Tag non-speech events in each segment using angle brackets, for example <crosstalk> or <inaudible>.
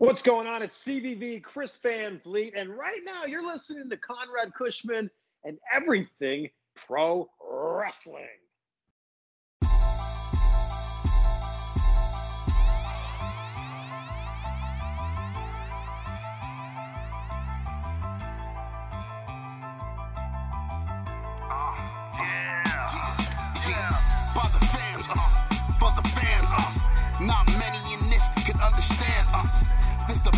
What's going on? It's CVV, Chris Van Fleet, and right now you're listening to Conrad Cushman and everything pro wrestling.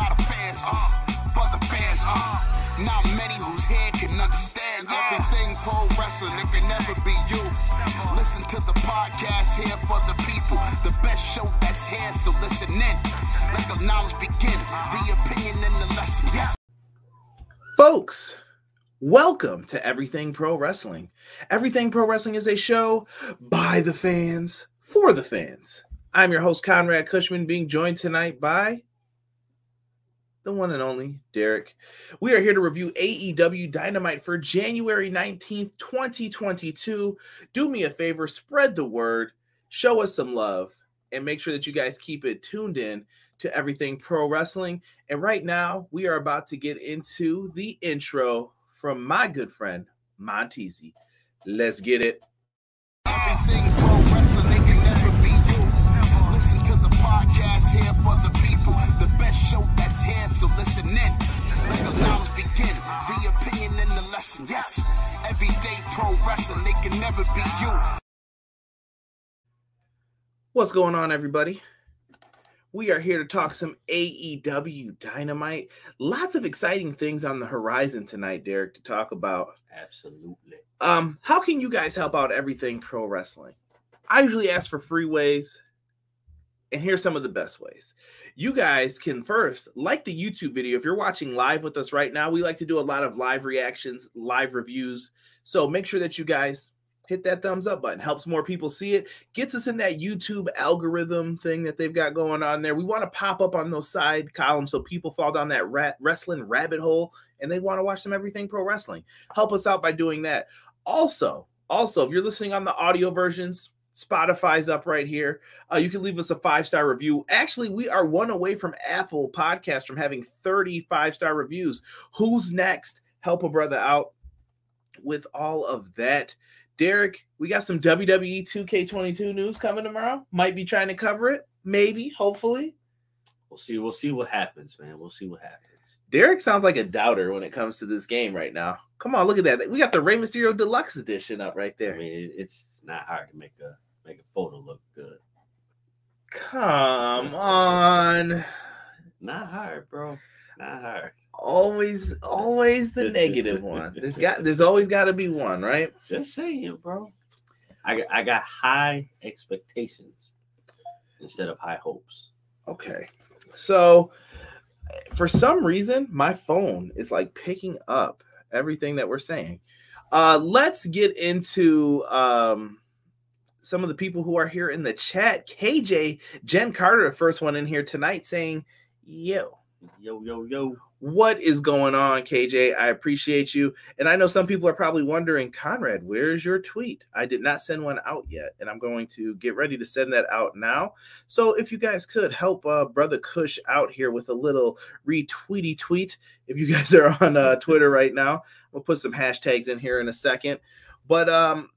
by the fans, uh, for the fans, uh. Not many who's here can understand everything pro wrestling. It can never be you. Listen to the podcast here for the people. The best show that's here, so listen in. Let the knowledge begin. The opinion and the lesson. Yes. Folks, welcome to Everything Pro Wrestling. Everything Pro Wrestling is a show by the fans for the fans. I'm your host, Conrad Cushman, being joined tonight by the one and only Derek. We are here to review AEW Dynamite for January 19th, 2022. Do me a favor, spread the word, show us some love, and make sure that you guys keep it tuned in to everything pro wrestling. And right now, we are about to get into the intro from my good friend, Montezi. Let's get it. Everything pro wrestling, can never be you. Listen to the podcast here for the show that's here, so listen in. Let the knowledge begin. The opinion and the lesson. Yes, everyday pro wrestling, it can never be you. What's going on, everybody? We are here to talk some AEW Dynamite. Lots of exciting things on the horizon tonight, Derek, to talk about. Absolutely. Um, how can you guys help out everything pro wrestling? I usually ask for free ways, and here's some of the best ways. You guys can first like the YouTube video. If you're watching live with us right now, we like to do a lot of live reactions, live reviews. So make sure that you guys hit that thumbs up button. Helps more people see it, gets us in that YouTube algorithm thing that they've got going on there. We want to pop up on those side columns so people fall down that rat wrestling rabbit hole and they want to watch some everything pro wrestling. Help us out by doing that. Also, also, if you're listening on the audio versions, Spotify's up right here. Uh, you can leave us a five star review. Actually, we are one away from Apple Podcast from having 35 star reviews. Who's next? Help a brother out with all of that. Derek, we got some WWE 2K22 news coming tomorrow. Might be trying to cover it. Maybe, hopefully. We'll see. We'll see what happens, man. We'll see what happens. Derek sounds like a doubter when it comes to this game right now. Come on, look at that. We got the Rey Mysterio Deluxe Edition up right there. I mean, it's not hard to make a make a photo look good. Come on. Not hard, bro. Not hard. Always, always the <laughs> negative one. There's got there's always gotta be one, right? Just saying, bro. I got, I got high expectations instead of high hopes. Okay. So for some reason, my phone is like picking up everything that we're saying. Uh let's get into um some of the people who are here in the chat. KJ, Jen Carter, the first one in here tonight, saying, Yo, Yo, yo, yo. what is going on, KJ? I appreciate you. And I know some people are probably wondering, Conrad, where's your tweet? I did not send one out yet, and I'm going to get ready to send that out now. So if you guys could help uh, Brother Kush out here with a little retweety tweet, if you <laughs> guys are on uh, Twitter right now, we'll put some hashtags in here in a second. But um,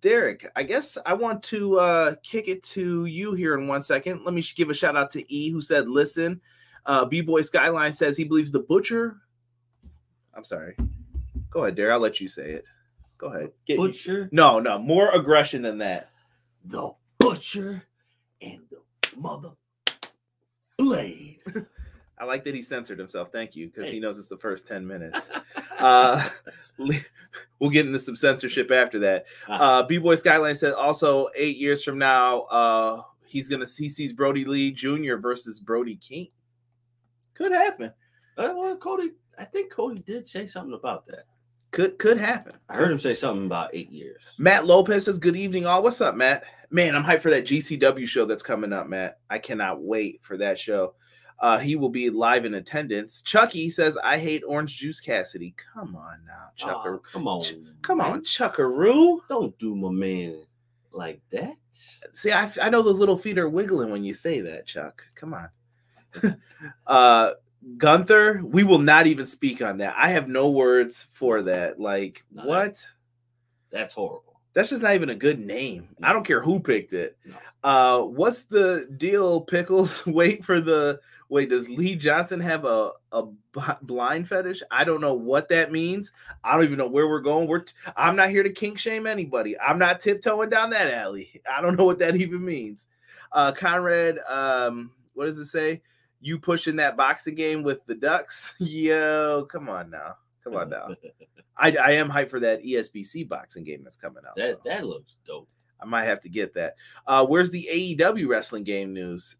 Derek, I guess I want to uh, kick it to you here in one second. Let me give a shout out to E who said, "Listen." Uh, B Boy Skyline says he believes the butcher. I'm sorry. Go ahead, Derek. I'll let you say it. Go ahead. Get- Butcher, no, no, more aggression than that. the butcher, and the mother blade. <laughs> I like that he censored himself. Thank you, because he knows it's the first 10 minutes. <laughs> uh, <laughs> we'll get into some censorship after that. Uh, B Boy Skyline said also eight years from now, uh, he's gonna he sees Brodie Lee Jr. versus Brody King. Could happen. Uh, well, Cody, I think Cody did say something about that. Could could happen. I heard him say something about eight years. Matt Lopez says, Good evening, all. What's up, Matt? Man, I'm hyped for that GCW show that's coming up, Matt. I cannot wait for that show. Uh, he will be live in attendance. Chucky says, I hate Orange Juice Cassidy. Come on now, Chucker. Aw, come on, Ch- Come on, Chuckaroo. Don't do my man like that. See, I, I know those little feet are wiggling when you say that, Chuck. Come on. <laughs> uh Gunther, we will not even speak on that. I have no words for that. Like, No, what? That's horrible. That's just not even a good name. I don't care who picked it. No. Uh, what's the deal, Pickles? <laughs> Wait for the wait. Does Lee Johnson have a, a blind fetish? I don't know what that means. I don't even know where we're going. We're I'm not here to kink shame anybody. I'm not tiptoeing down that alley. <laughs> I don't know what that even means. Uh, Conrad, um, what does it say? You pushing that boxing game with the Ducks? <laughs> Yo, come on now, come on now. <laughs> I, I am hyped for that ESBC boxing game that's coming out. that though. that looks dope. I might have to get that. Uh, where's the AEW wrestling game news?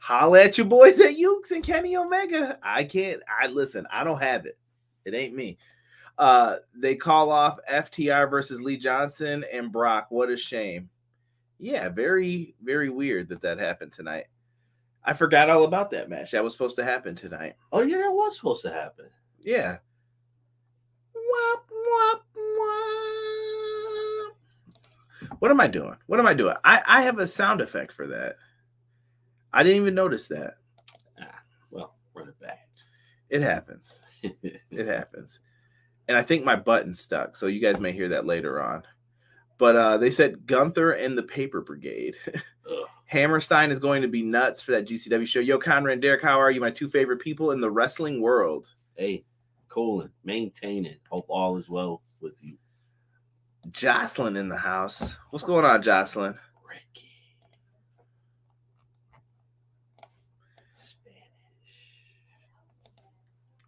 Holla at your boys at Yuke's and Kenny Omega. I can't. I listen. I don't have it. It ain't me. Uh, they call off FTR versus Lee Johnson and Brock. What a shame. Yeah, very very weird that that happened tonight. I forgot all about that match. That was supposed to happen tonight. Oh yeah, that was supposed to happen. Yeah. Wop, wop, wop. What am I doing? What am I doing? I, I have a sound effect for that. I didn't even notice that. Ah, Well, run it back. It happens. <laughs> It happens. And I think my button stuck. So you guys may hear that later on. But uh, they said Gunther and the Paper Brigade. <laughs> Hammerstein is going to be nuts for that GCW show. Yo, Conrad and Derek, how are you? My two favorite people in the wrestling world. hey, Colin, maintain it. Hope all is well with you, Jocelyn in the house. What's going on, Jocelyn? Ricky. Spanish.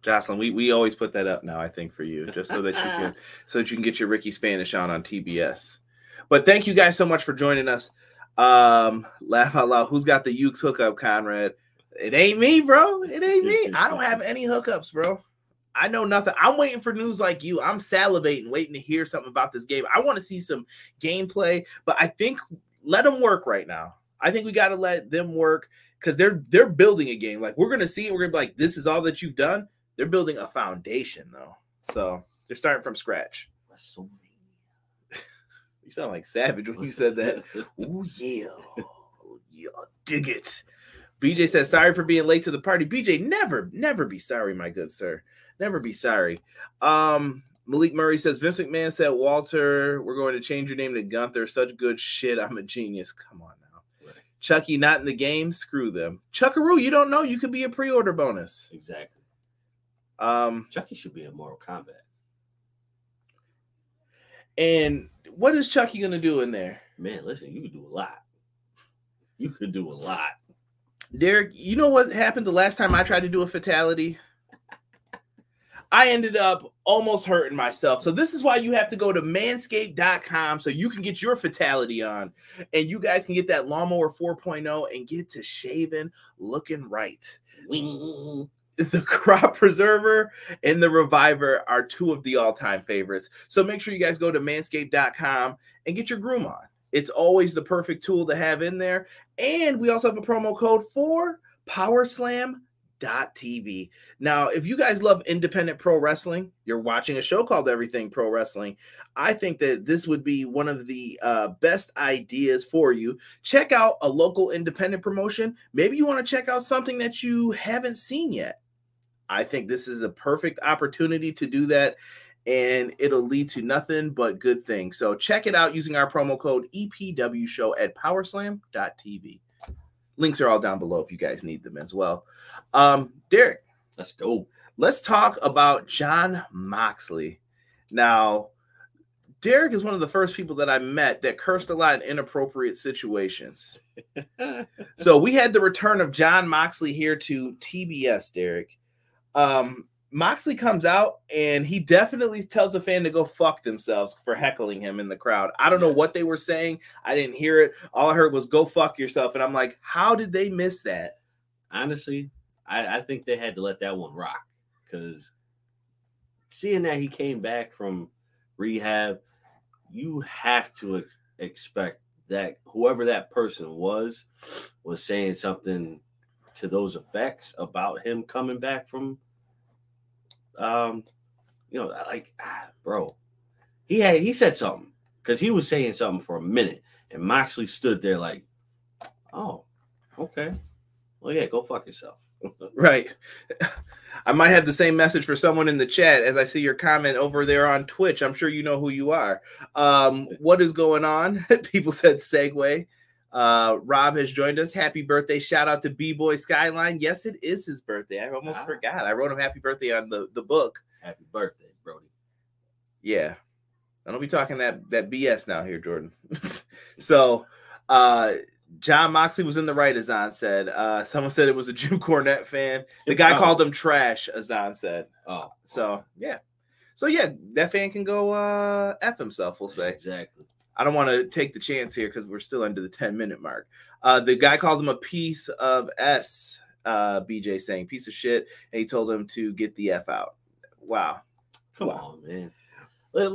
Jocelyn, we, we always put that up now, I think, for you, just so that you can <laughs> <laughs> so that you can get your Ricky Spanish on on TBS. But thank you guys so much for joining us. Um, laugh out loud. Who's got the Yuke's hookup, Conrad? It ain't me, bro. It ain't me. I don't have any hookups, bro. I know nothing. I'm waiting for news like you. I'm salivating, waiting to hear something about this game. I want to see some gameplay, but I think let them work right now. I think we got to let them work because they're they're building a game. Like we're gonna see it. We're gonna be like, this is all that you've done. They're building a foundation though, so they're starting from scratch. WrestleMania. <laughs> You sound like Savage when you said that. <laughs> Ooh yeah, Ooh, yeah, dig it. BJ says sorry for being late to the party. BJ, never, never be sorry, my good sir. Never be sorry. Um, Malik Murray says Vince McMahon said Walter, we're going to change your name to Gunther. Such good shit. I'm a genius. Come on now. Right. Chucky not in the game. Screw them. Chuckaroo, you don't know. You could be a pre-order bonus. Exactly. Um, Chucky should be in Mortal Kombat. and what is Chucky gonna do in there? Man, listen, you could do a lot. You could do a lot. Derek, you know what happened the last time I tried to do a fatality? I ended up almost hurting myself. So this is why you have to go to manscaped.com so you can get your fatality on and you guys can get that lawnmower 4.0 and get to shaving looking right. Wing. The <laughs> crop preserver and the reviver are two of the all-time favorites. So make sure you guys go to manscaped.com and get your groom on. It's always the perfect tool to have in there. And we also have a promo code for powerslam.tv. Now, if you guys love independent pro wrestling, you're watching a show called Everything Pro Wrestling. I think that this would be one of the uh, best ideas for you. Check out a local independent promotion. Maybe you want to check out something that you haven't seen yet. I think this is a perfect opportunity to do that and it'll lead to nothing but good things. So check it out using our promo code EPW show at powerslam.tv. Links are all down below if you guys need them as well. Um, Derek, Let's go. let's talk about Jon Moxley. Now, Derek is one of the first people that I met that cursed a lot in inappropriate situations. <laughs> so we had the return of Jon Moxley here to TBS, Derek. Um, Moxley comes out and he definitely tells a fan to go fuck themselves for heckling him in the crowd. I don't know what they were saying. I didn't hear it. All I heard was go fuck yourself. And I'm like, how did they miss that? Honestly, I, I think they had to let that one rock because seeing that he came back from rehab, you have to ex- expect that whoever that person was was saying something to those effects about him coming back from um you know like ah, bro he had he said something because he was saying something for a minute and moxley stood there like oh okay well yeah go fuck yourself <laughs> Right. <laughs> I might have the same message for someone in the chat as I see your comment over there on Twitch. I'm sure you know who you are. Um, what is going on? <laughs> People said segue. Uh, Rob has joined us. Happy birthday. Shout out to B Boy Skyline. Yes, it is his birthday. I almost Ah. forgot. I wrote him happy birthday on the, the book. happy birthday brody Yeah. I don't be talking that that BS now here, Jordan. <laughs> so uh John Moxley was in the right, Azan said. Uh someone said it was a Jim Cornette fan. The guy Oh. called him trash, Azan said. oh So okay. yeah. So yeah, that fan can go uh F himself, we'll say. exactly I don't want to take the chance here because we're still under the 10 minute mark. Uh the guy called him a piece of S, uh BJ saying piece of shit, and he told him to get the F out. Wow. come Wow. on man let,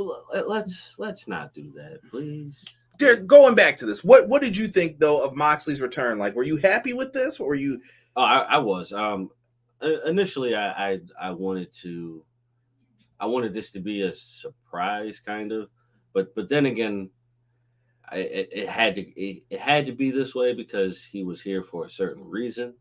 let's let's not do that please Derek, going back to this, what what did you think though of Moxley's return? Like, were you happy with this? Or were you Oh, I, I was. Um, initially, I, I I wanted to, I wanted this to be a surprise, kind of, but but then again, I it, it had to it, it had to be this way because he was here for a certain reason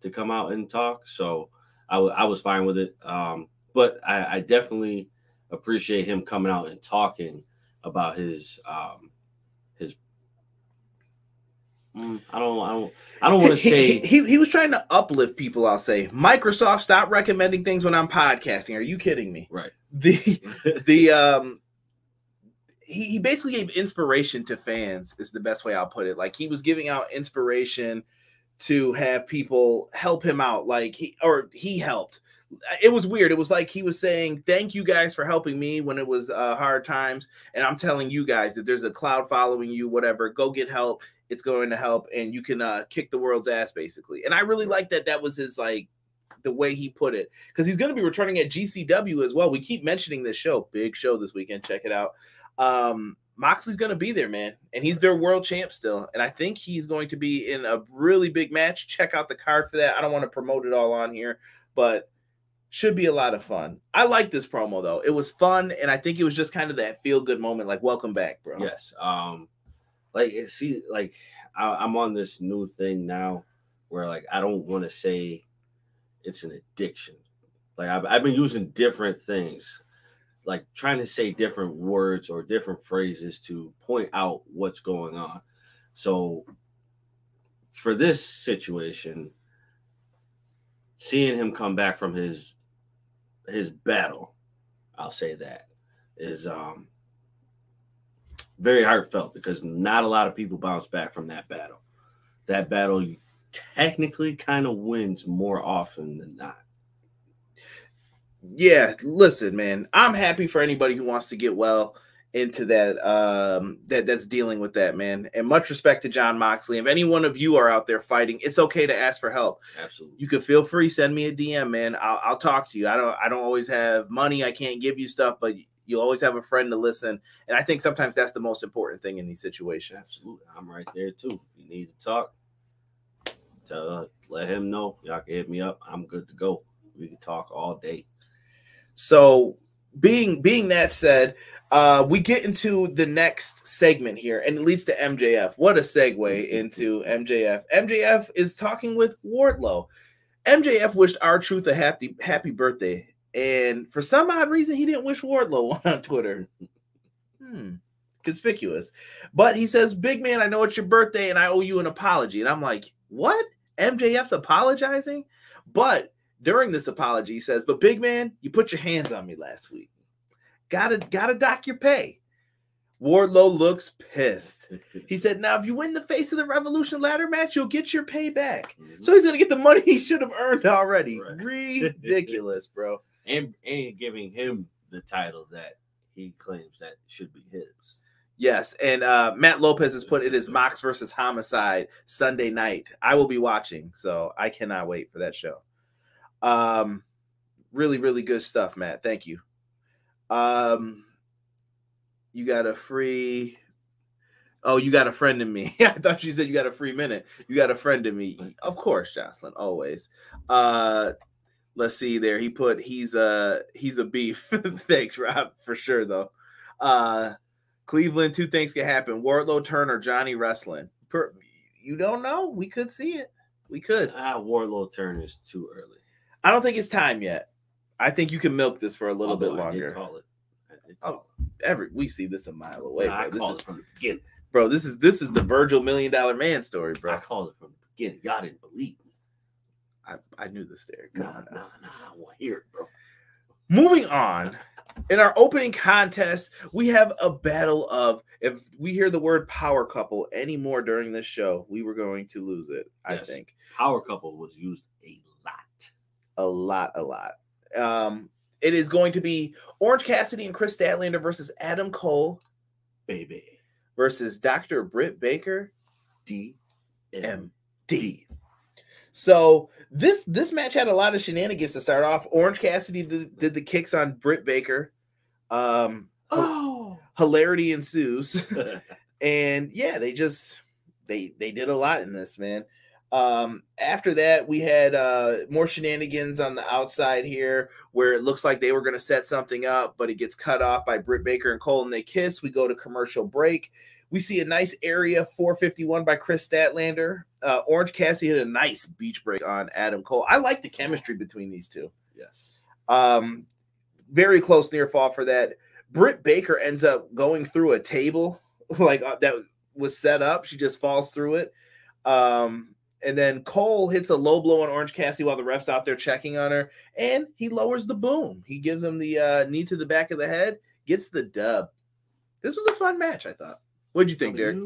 to come out and talk. So I was fine with it. Um, but I, I definitely appreciate him coming out and talking about his um his. Mm, I don't. I don't. I don't want to say. he, he he was trying to uplift people? I'll say Microsoft stop recommending things when I'm podcasting. Are you kidding me? Right. The <laughs> the um he, basically gave inspiration to fans is the best way I'll put it. Like he was giving out inspiration to have people help him out. Like he or he helped. It was weird. It was like he was saying, "Thank you guys for helping me when it was uh, hard times." And I'm telling you guys that there's a cloud following you. Whatever, go get help. It's going to help, and you can uh, kick the world's ass, basically. And I really like that. That was his like the way he put it because he's going to be returning at GCW as well. We keep mentioning this show, big show this weekend. Check it out. Um, Moxley's going to be there, man, and he's their world champ still. And I think he's going to be in a really big match. Check out the card for that. I don't want to promote it all on here, but should be a lot of fun. I like this promo though. It was fun, and I think it was just kind of that feel good moment, like welcome back, bro. Yes. Um, like see, like I, I'm on this new thing now where like I don't want to say it's an addiction. Like I've, I've been using different things, like trying to say different words or different phrases to point out what's going on. So for this situation, seeing him come back from his his battle, I'll say that is um very heartfelt because not a lot of people bounce back from that battle. That battle technically kind of wins more often than not. Yeah listen man i'm happy for anybody who wants to get well into that um that that's dealing with that man and much respect to jon moxley if any one of you are out there fighting it's okay to ask for help Absolutely. you can feel free send me a dm man i'll, I'll talk to you i don't i don't always have money i can't give you stuff but you always have a friend to listen and i think sometimes that's the most important thing in these situations Absolutely. I'm right there too. If you need to talk, tell uh, let him know. Y'all can hit me up. I'm good to go. We can talk all day. So being being that said, uh we get into the next segment here and it leads to MJF. What a segue into MJF. MJF is talking with Wardlow. MJF wished R-Truth a happy happy birthday and for some odd reason he didn't wish Wardlow one <laughs> on Twitter. Hmm. Conspicuous. But he says, "Big man, I know it's your birthday and I owe you an apology." And I'm like, "What? MJF's apologizing?" But during this apology, he says, "But big man, you put your hands on me last week. Gotta gotta dock your pay." Wardlow looks pissed. <laughs> He said, "Now, if you win the face of the Revolution ladder match, you'll get your pay back." Mhm. So he's gonna get the money he should have earned already. Right. <laughs> Ridiculous, bro. and and giving him the title that he claims that should be his. Yes, and uh, Matt Lopez has put it is Mox versus Homicide Sunday night. I will be watching, so I cannot wait for that show. Um, really, really good stuff, Matt. Thank you. Um, you got a free. Oh, you got a friend in me. <laughs> I thought you said you got a free minute. You got a friend in me. Of course, Jocelyn, always. Uh let's see there. He put he's a he's a beef. <laughs> Thanks, Rob, for sure though. Uh Cleveland, two things can happen. Wardlow Turner, Johnny wrestling. Per, you don't know. We could see it. We could. Ah, Wardlow turn is too early. I don't think it's time yet. I think you can milk this for a little Although bit I longer. call it. I Oh, Every we see this a mile away, I bro. This is it from the beginning. bro. This is this is the Virgil million dollar man story, bro. I called it from the beginning. Y'all didn't believe me. I, I knew this there. Nah, nah, nah. I want to hear it, bro. Moving on, in our opening contest, we have a battle of if we hear the word power couple anymore during this show, we were going to lose it. I Yes. think Power couple was used a. a lot, a lot. Um, it is going to be Orange Cassidy and Kris Statlander versus Adam Cole Baby. versus Dr. Britt Baker DMD. So this this match had a lot of shenanigans to start off. Orange Cassidy did, did the kicks on Britt Baker. Um, Oh. hilarity ensues. <laughs> and yeah they just they they did a lot in this man um after that we had uh more shenanigans on the outside here where it looks like they were going to set something up but it gets cut off by britt baker and cole and they kiss we go to commercial break we see a nice area 451 by kris statlander uh orange cassie hit a nice beach break on adam cole i like the chemistry between these two yes. um, very close near fall for that. Britt Baker ends up going through a table <laughs> like uh, that was set up. She just falls through it. Um, and then Cole hits a low blow on Orange Cassidy while the ref's out there checking on her, and he lowers the boom. He gives him the uh, knee to the back of the head, gets the dub. This was a fun match, I thought. What'd you think, Derek?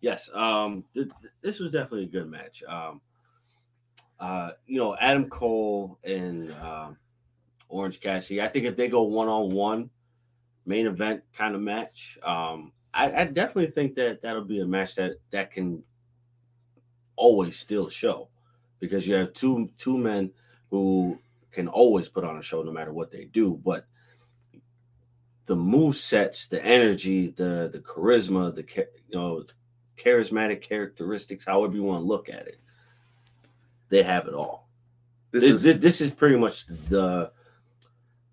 Yes. Um, th- th- this was definitely a good match. Um, uh, you know, Adam Cole and um, Orange Cassidy. I think if they go one on one, main event kind of match, um, I, I definitely think that that'll be a match that that can always still show because you have two two men who can always put on a show no matter what they do, but the move sets, the energy, the the charisma, the you know charismatic characteristics, however you want to look at it, they have it all. This This, is this, this is pretty much the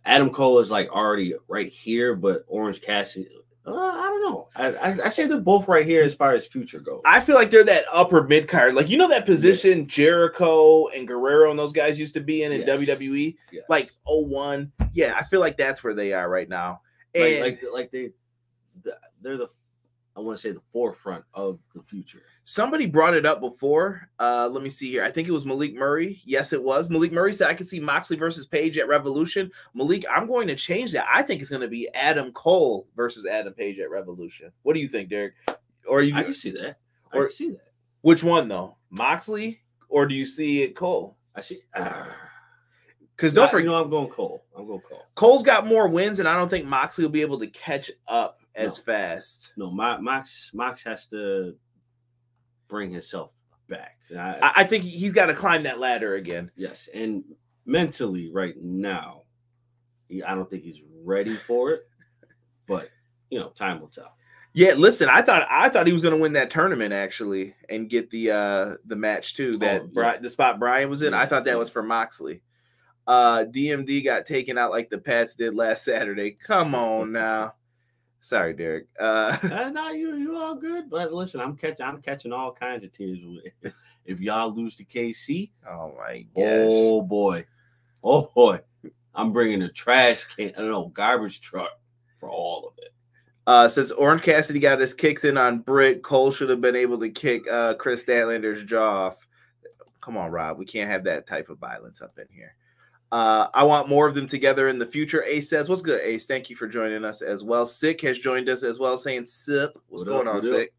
Adam Cole is like already right here, but Orange Cassidy, uh, I don't know. I, I I say they're both right here as far as future goes. I feel like they're that upper mid card. Like you know that position Jericho and Guerrero and those guys used to be in in Yes. WWE, Yes. like 01. Yeah, I feel like that's where they are right now. And like like like they they're the I want to say the forefront of the future. somebody brought it up before. Uh, let me see here. I think it was Malik Murray. Yes, it was. Malik Murray said I could see Moxley versus Page at Revolution. Malik, I'm going to change that. I think it's going to be Adam Cole versus Adam Page at Revolution. What do you think, Derek? Or you I can see that. I Or- can see that. which one though? Moxley or do you see it Cole? I see. Uh, Because don't forget you know, I'm going Cole. I'm going Cole. Cole's got more wins, and I don't think Moxley will be able to catch up as No. fast. No, Max Max has to bring himself back. I, I, think he's got to climb that ladder again. yes, and mentally right now, I don't think he's ready for it. <laughs> But you know, time will tell. Yeah, listen, I thought I thought he was going to win that tournament actually and get the uh the match too. That Oh, Bri- the spot Brian was in. I thought that yeah. was for Moxley. Uh DMD got taken out like the Pats did last Saturday. Come on <laughs> now. Sorry, Derek. Uh <laughs> uh, no, you you all good. But listen, I'm catching I'm catching all kinds of tears with- <laughs> if y'all lose to KC. Oh my gosh. Oh boy, oh boy, I'm bringing a trash can, I don't know, garbage truck for all of it. Uh, since Orange Cassidy got his kicks in on Britt, Cole should have been able to kick uh, Kris Statlander's jaw off. Come on, Rob. We can't have that type of violence up in here. Uh, I want more of them together in the future. Ace says, What's good, Ace? Thank you for joining us as well. Sick has joined us as well, saying, Sip. What's What going up, on. Sick?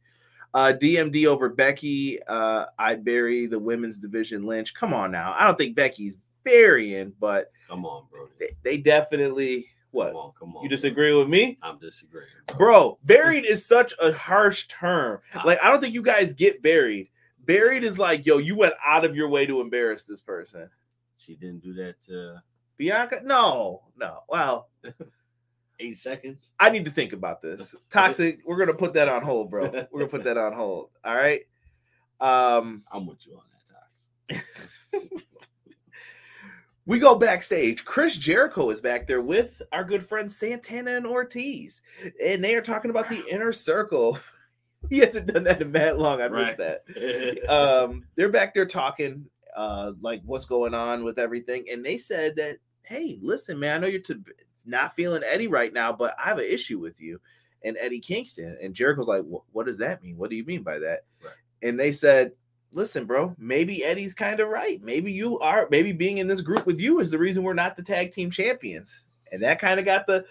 Uh, DMD over Becky. Uh, I bury the women's division Lynch. Come on now. I don't think Becky's burying, but Come on, bro. they, they definitely. What? Come on, come on. You bro. disagree with me? I'm disagreeing, bro. Bro, buried is such a harsh term. Like, I don't think you guys get buried. Buried is like, yo, you went out of your way to embarrass this person. She didn't do that to Bianca? No, no. Well, eight seconds. I need to think about this. <laughs> Toxic, we're gonna put that on hold, bro. We're gonna put that on hold. All right. Um, I'm with you on that, Tox. <laughs> we go backstage. Chris Jericho is back there with our good friends Santana and Ortiz, and they are talking about the inner circle. <laughs> He hasn't done that in that long. I missed that. um, they're back there talking, uh, like what's going on with everything, and they said that, hey, listen, man, I know you're to, not feeling Eddie right now, but I have an issue with you and Eddie Kingston. And Jericho's like, what does that mean? What do you mean by that? Right. And they said, listen, bro, maybe Eddie's kind of right. Maybe you are. Maybe being in this group with you is the reason we're not the tag team champions. And that kind of got the.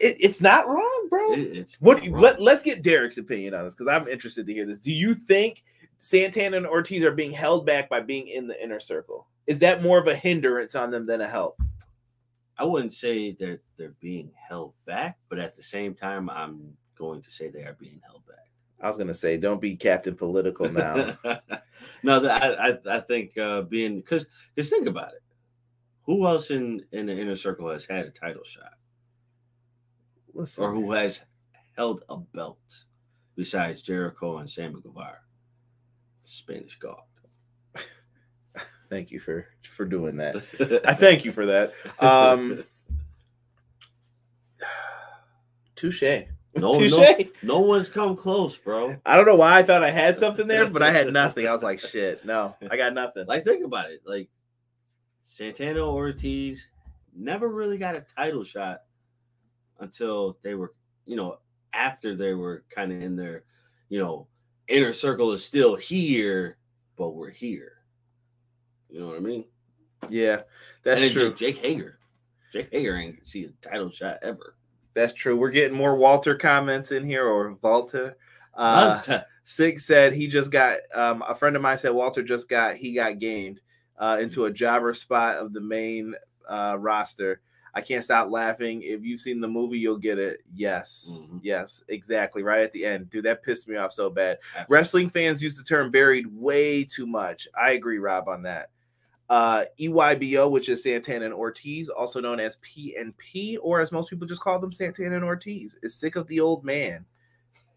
It, it's not wrong, bro. It- it's What let, let's get Derek's opinion on this because I'm interested to hear this. Do you think Santana and Ortiz are being held back by being in the inner circle? Is that more of a hindrance on them than a help? I wouldn't say that they're being held back, but at the same time, I'm going to say they are being held back. I was gonna say, don't be Captain Political now. <laughs> no, I, I I think uh, being because just think about it. Who else in in the inner circle has had a title shot Listen, or who has held a belt besides Jericho and Sammy Guevara? Spanish God. <laughs> thank you for for doing that. <laughs> I thank you for that. Um, <sighs> touche. no, Touche. no, no one's come close, bro. I don't know why I thought I had something there, but I had nothing. I was like, shit, no, I got nothing. Like, think about it. Like, Santana Ortiz never really got a title shot until they were, you know, after they were kind of in their, you know, inner circle is still here, but we're here. You know what I mean? Yeah, that's and true. Jake, Jake Hager. Jake Hager ain't see a title shot ever. That's true. We're getting more Walter comments in here or Volta. Uh, Sig said he just got um, a friend of mine said Walter just got he got gamed uh, into a jobber spot of the main uh, roster. I can't stop laughing. If you've seen the movie, you'll get it. Yes, Mhm. yes, exactly. Right at the end, dude, that pissed me off so bad. Absolutely. Wrestling fans use the term buried way too much. I agree, Rob, on that. Uh, EYBO, which is Santana and Ortiz, also known as PNP, or as most people just call them, Santana and Ortiz, is sick of the old man.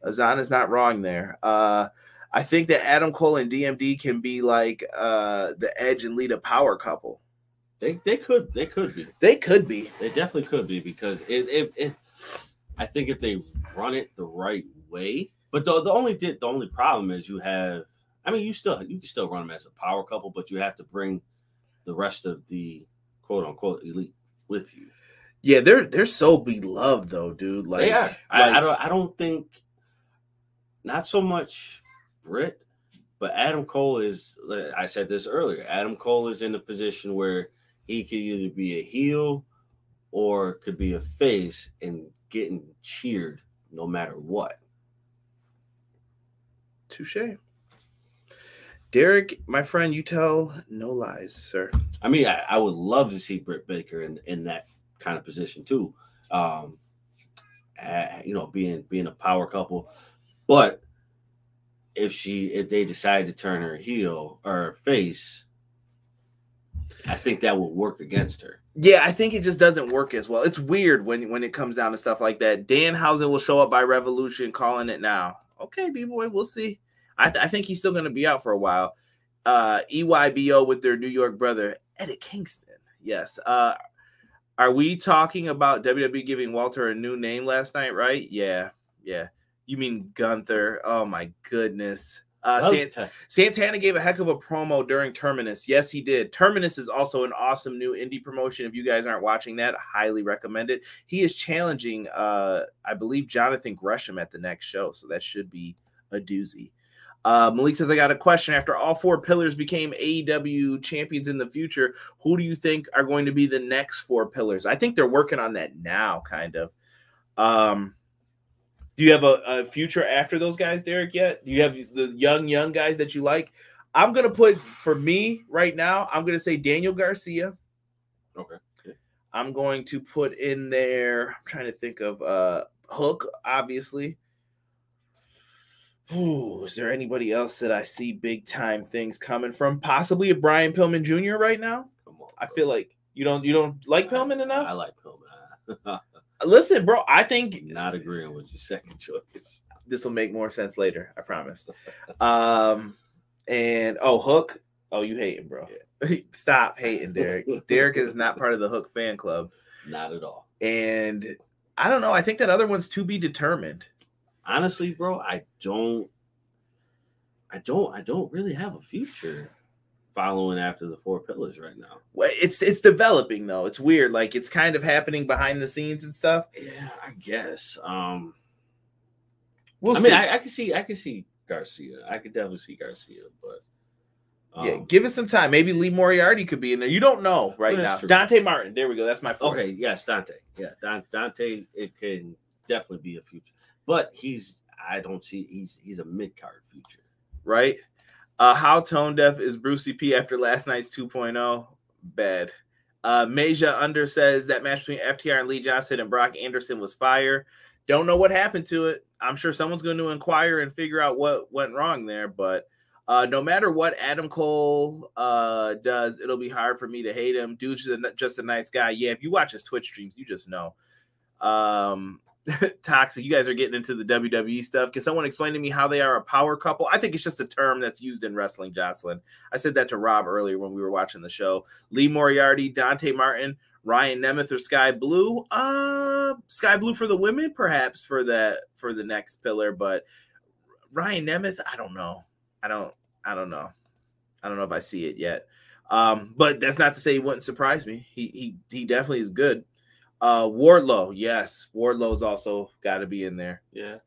Azan is not wrong there. Uh, I think that Adam Cole and DMD can be like uh, the Edge and Lita power couple. They they could they could be. They could be. They definitely could be because it, it, it I think if they run it the right way, but the, the only the only problem is you have I mean you still you can still run them as a power couple, but you have to bring the rest of the quote unquote elite with you. Yeah, they're they're so beloved though, dude. Like. I, I don't I don't think not so much Britt, but Adam Cole is I said this earlier. Adam Cole is in a position where he could either be a heel or could be a face and getting cheered no matter what. Touche. Derek, my friend, you tell no lies, sir. I mean, I, I would love to see Britt Baker in, in that kind of position too. Um, uh, you know, being being a power couple, but if she if they decide to turn her heel or face, I think that will work against her. Yeah, I think it just doesn't work as well. It's weird when when it comes down to stuff like that. Dan Danhausen will show up by Revolution, calling it now. Okay, b boy, we'll see. I, th- I think he's still going to be out for a while. Uh, EYBO with their New York brother Eddie Kingston. Yes. Uh, are we talking about WWE giving Walter a new name last night? Right? Yeah, yeah. You mean Gunther? Oh my goodness. Uh, Well, Sant- Santana gave a heck of a promo during Terminus. Yes, he did. Terminus is also an awesome new indie promotion. If you guys aren't watching that, I highly recommend it. He is challenging, uh, I believe, Jonathan Gresham at the next show, so that should be a doozy. Uh, Malik says, I got a question. After all four pillars became AEW champions in the future, who do you think are going to be the next four pillars? I think they're working on that now, kind of. Um, do you have a, a future after those guys, Derek? Yet? Do you have the young, young guys that you like? I'm gonna put for me right now. I'm gonna say Daniel Garcia. Okay. I'm going to put in there. I'm trying to think of uh Hook, obviously. Ooh, is there anybody else that I see big time things coming from? Possibly a Brian Pillman Jr. right now. Come on, I feel like you don't you don't like Pillman I, enough. I like Pillman. <laughs> Listen, bro, I think Not agreeing with your second <laughs> choice. this will make more sense later. I promise. Um, and oh, Hook. Oh, you hating, bro? <laughs> Stop hating, Derek. <laughs> Derek is not part of the Hook fan club, Not at all. and I don't know. I think that other one's to be determined. Honestly, bro, I don't. I don't. I don't really have a future following after the four pillars right now. Well, it's it's developing though. It's weird. Like it's kind of happening behind the scenes and stuff. Yeah, I guess. Um, We'll I see. mean, I, I can see. I can see Garcia. I could definitely see Garcia, but um, yeah, give it some time. Maybe Lee Moriarty could be in there. You don't know right now. true. Dante Martin. There we go. That's my fourth. Okay, yes, Dante. Yeah, Don, Dante. It can definitely be a future, but he's. I don't see. He's he's a mid card future. right? Uh, how tone deaf is Brucey P after last night's 2.0? Bad. Uh, Meja Under says that match between FTR and Lee Johnson and Brock Anderson was fire. Don't know what happened to it. I'm sure someone's going to inquire and figure out what went wrong there. But uh, no matter what Adam Cole uh, does, it'll be hard for me to hate him. Dude's just a, just a nice guy. Yeah, if you watch his Twitch streams, you just know. Um, <laughs> toxic. You guys are getting into the WWE stuff. Can someone explain to me how they are a power couple? I think it's just a term that's used in wrestling, Jocelyn. I said that to Rob earlier when we were watching the show. Lee Moriarty, Dante Martin, Ryan Nemeth, or Skye Blue. Uh, Skye Blue for the women, perhaps for the for the next pillar, but Ryan Nemeth, I don't know. I don't. I don't know. I don't know if I see it yet. Um, but that's not to say he wouldn't surprise me. He he he definitely is good. Uh, Wardlow, yes, Wardlow's also got to be in there. Yeah,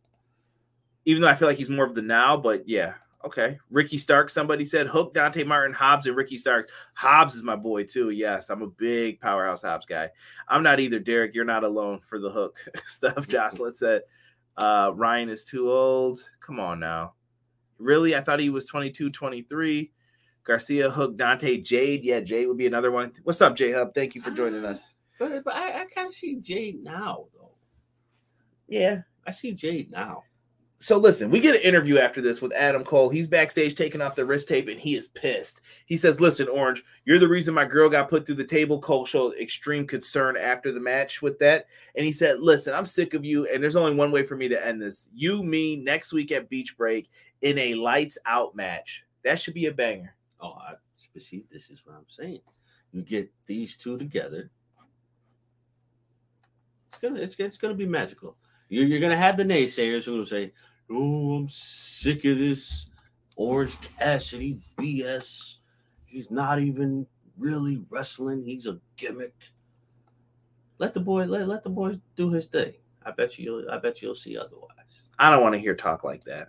Even though I feel like he's more of the now, but yeah, okay. Ricky Stark, somebody said Hook, Dante Martin, Hobbs, and Ricky Stark. Hobbs is my boy too. Yes, I'm a big powerhouse Hobbs guy. I'm not either, Derek. You're not alone for the Hook <laughs> stuff. Jocelyn said uh, Ryan is too old. Come on now. Really? I thought he was 22, 23. Garcia, Hook, Dante, Jade. Yeah, Jade would be another one. What's up, J Hub? Thank you for joining us. But, but I, I kind of see Jade now though. Yeah, I see Jade now. so listen, we get an interview after this with Adam Cole. He's backstage taking off the wrist tape and he is pissed. He says, Listen, Orange, you're the reason my girl got put through the table. Cole showed extreme concern after the match with that. And he said, Listen, I'm sick of you. And there's only one way for me to end this. You, me, next week at Beach Break in a lights out match. That should be a banger. Oh, I, see, this is what I'm saying. You get these two together. It's gonna, it's, it's gonna be magical. You're, you're gonna have the naysayers who will say, "Oh, I'm sick of this Orange Cassidy BS. He's not even really wrestling. He's a gimmick." Let the boy, let, let the boy do his thing. I bet you, you'll, I bet you'll see otherwise. I don't want to hear talk like that.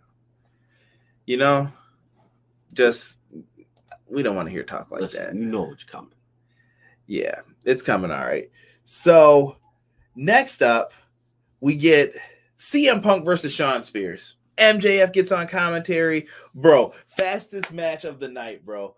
You know, just we don't want to hear talk like Listen, that. you know what's coming. Yeah, it's coming. All right. So next up, we get CM Punk versus Shawn Spears. MJF gets on commentary. Bro, fastest match of the night, bro.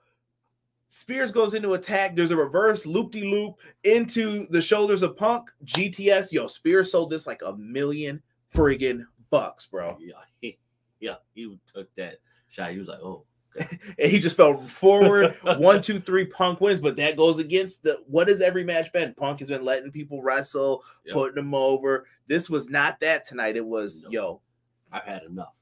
Spears goes into attack. There's a reverse loop de loop into the shoulders of Punk. GTS. Yo, Spears sold this like a million friggin' bucks, bro. Yeah, he, <laughs> yeah, he took that shot. He was like, "Oh, <laughs> and he just fell forward. <laughs> One, two, three. Punk wins, but that goes against the what has every match been? Punk has been letting people wrestle, Yep. putting them over. This was not that tonight. It was No. yo, I've had enough."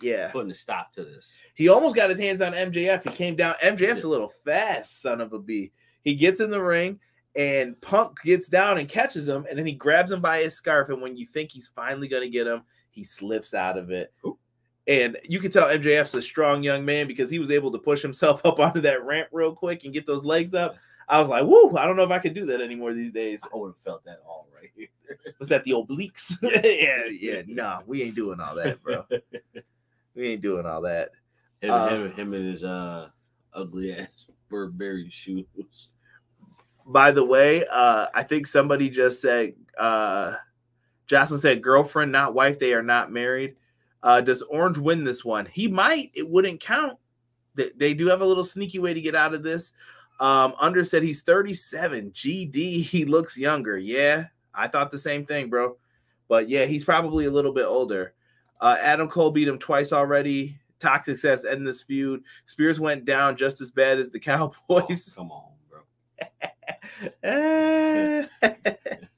yeah. Putting a stop to this. He almost got his hands on MJF. He came down. MJF's a little fast, son of a b. He gets in the ring, and Punk gets down and catches him, and then he grabs him by his scarf. And when you think he's finally gonna get him, he slips out of it. Ooh. And you can tell MJF's a strong young man because he was able to push himself <laughs> up onto that ramp real quick and get those legs up. I was like, "Woo! I don't know if I could do that anymore these days." I would have felt that all right here. <laughs> Was that the obliques? <laughs> yeah, yeah. No, we ain't doing all that, bro. We ain't doing all that. Him, Uh, him, him and his uh ugly ass Burberry shoes. By the way, uh, I think somebody just said, uh, Jocelyn said, girlfriend, not wife. They are not married. Uh, does Orange win this one? He might. It wouldn't count. They, they do have a little sneaky way to get out of this. Um, Under said he's 37. GD, he looks younger. Yeah, I thought the same thing, bro. But yeah, he's probably a little bit older. Uh, Adam Cole beat him twice already. Toxic says end this feud. Spears went down just as bad as the <laughs> Cowboys. Oh, come on, bro. <laughs> <laughs>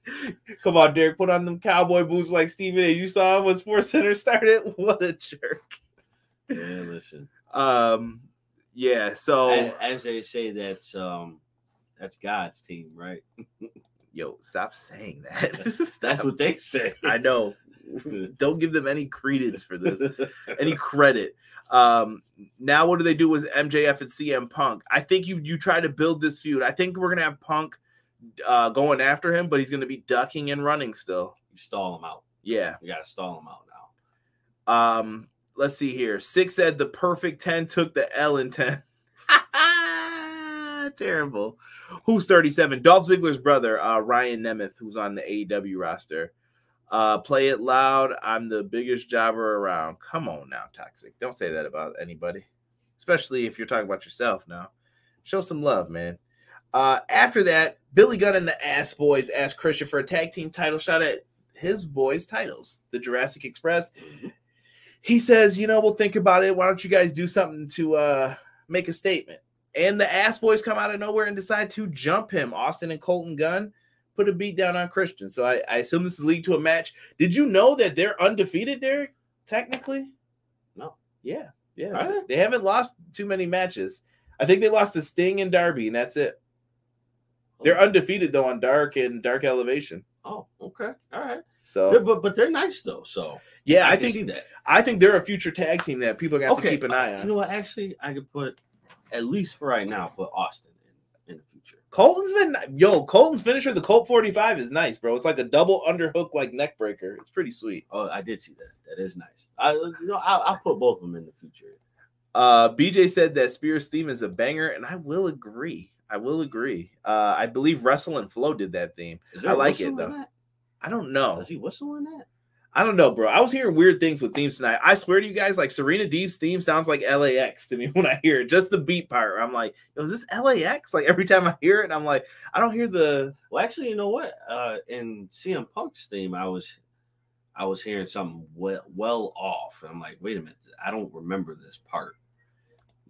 Come on, Derek, put on them cowboy boots like Stephen A. You saw him when Sports Center started. <laughs> What a jerk. Yeah, listen. Um, yeah. So, A- As they say, that's um, that's God's team, right? <laughs> yo, stop saying that. That's <laughs> Stop. what they say. I know. Don't give them any credence for this, any credit. Um, now what do they do with MJF and CM Punk? I think you you try to build this feud. I think we're gonna have Punk uh, going after him, but he's gonna be ducking and running still. You stall him out. Yeah. You gotta stall him out now. Um, let's see here. Six said the perfect 10 took the L in 10. <laughs> Terrible. Who's 37? Dolph Ziggler's brother, uh, Ryan Nemeth, who's on the AEW roster. Uh, play it loud. I'm the biggest jobber around. Come on now, Toxic. Don't say that about anybody, especially if you're talking about yourself now. Show some love, man. Uh, after that, Billy Gunn and the Ass Boys asked Christian for a tag team title shot at his boys' titles, the Jurassic Express. He says, you know, we'll think about it. Why don't you guys do something to uh, make a statement? And the Ass Boys come out of nowhere and decide to jump him. Austin and Colton Gunn put a beat down on Christian. So I, I assume this is leading to a match. Did you know that they're undefeated, Derek? Technically? No. Yeah. Yeah. They? They haven't lost too many matches. I think they lost to Sting and Darby, and that's it. They're undefeated though on Dark and Dark Elevation. Oh, okay. All right. So but but they're nice though. So yeah, I, can think that. I think they're a future tag team that people are gonna have to keep an eye on. You know what? Actually, I could put at least for right now, put Austin in, in the future. Colton's been yo, Colton's finisher, the Colt 45 is nice, bro. It's like a double underhook like neck breaker. It's pretty sweet. Oh, I did see that. That is nice. I you know I'll, I'll put both of them in the future. Uh BJ said that Spears theme is a banger, and I will agree. I will agree. Uh I believe Wrestle and Flow did that theme. Is I like it, though. I don't know. Does he whistle in that? I don't know, bro. I was hearing weird things with themes tonight. I swear to you guys, like Serena Deeb's theme sounds like LAX to me <laughs> when I hear it. Just the beat part. I'm like, yo, is this LAX? Like every time I hear it, I'm like, I don't hear the Well, actually, you know what? Uh, in CM Punk's theme, I was, I was hearing something well, well off. And I'm like, wait a minute, I don't remember this part.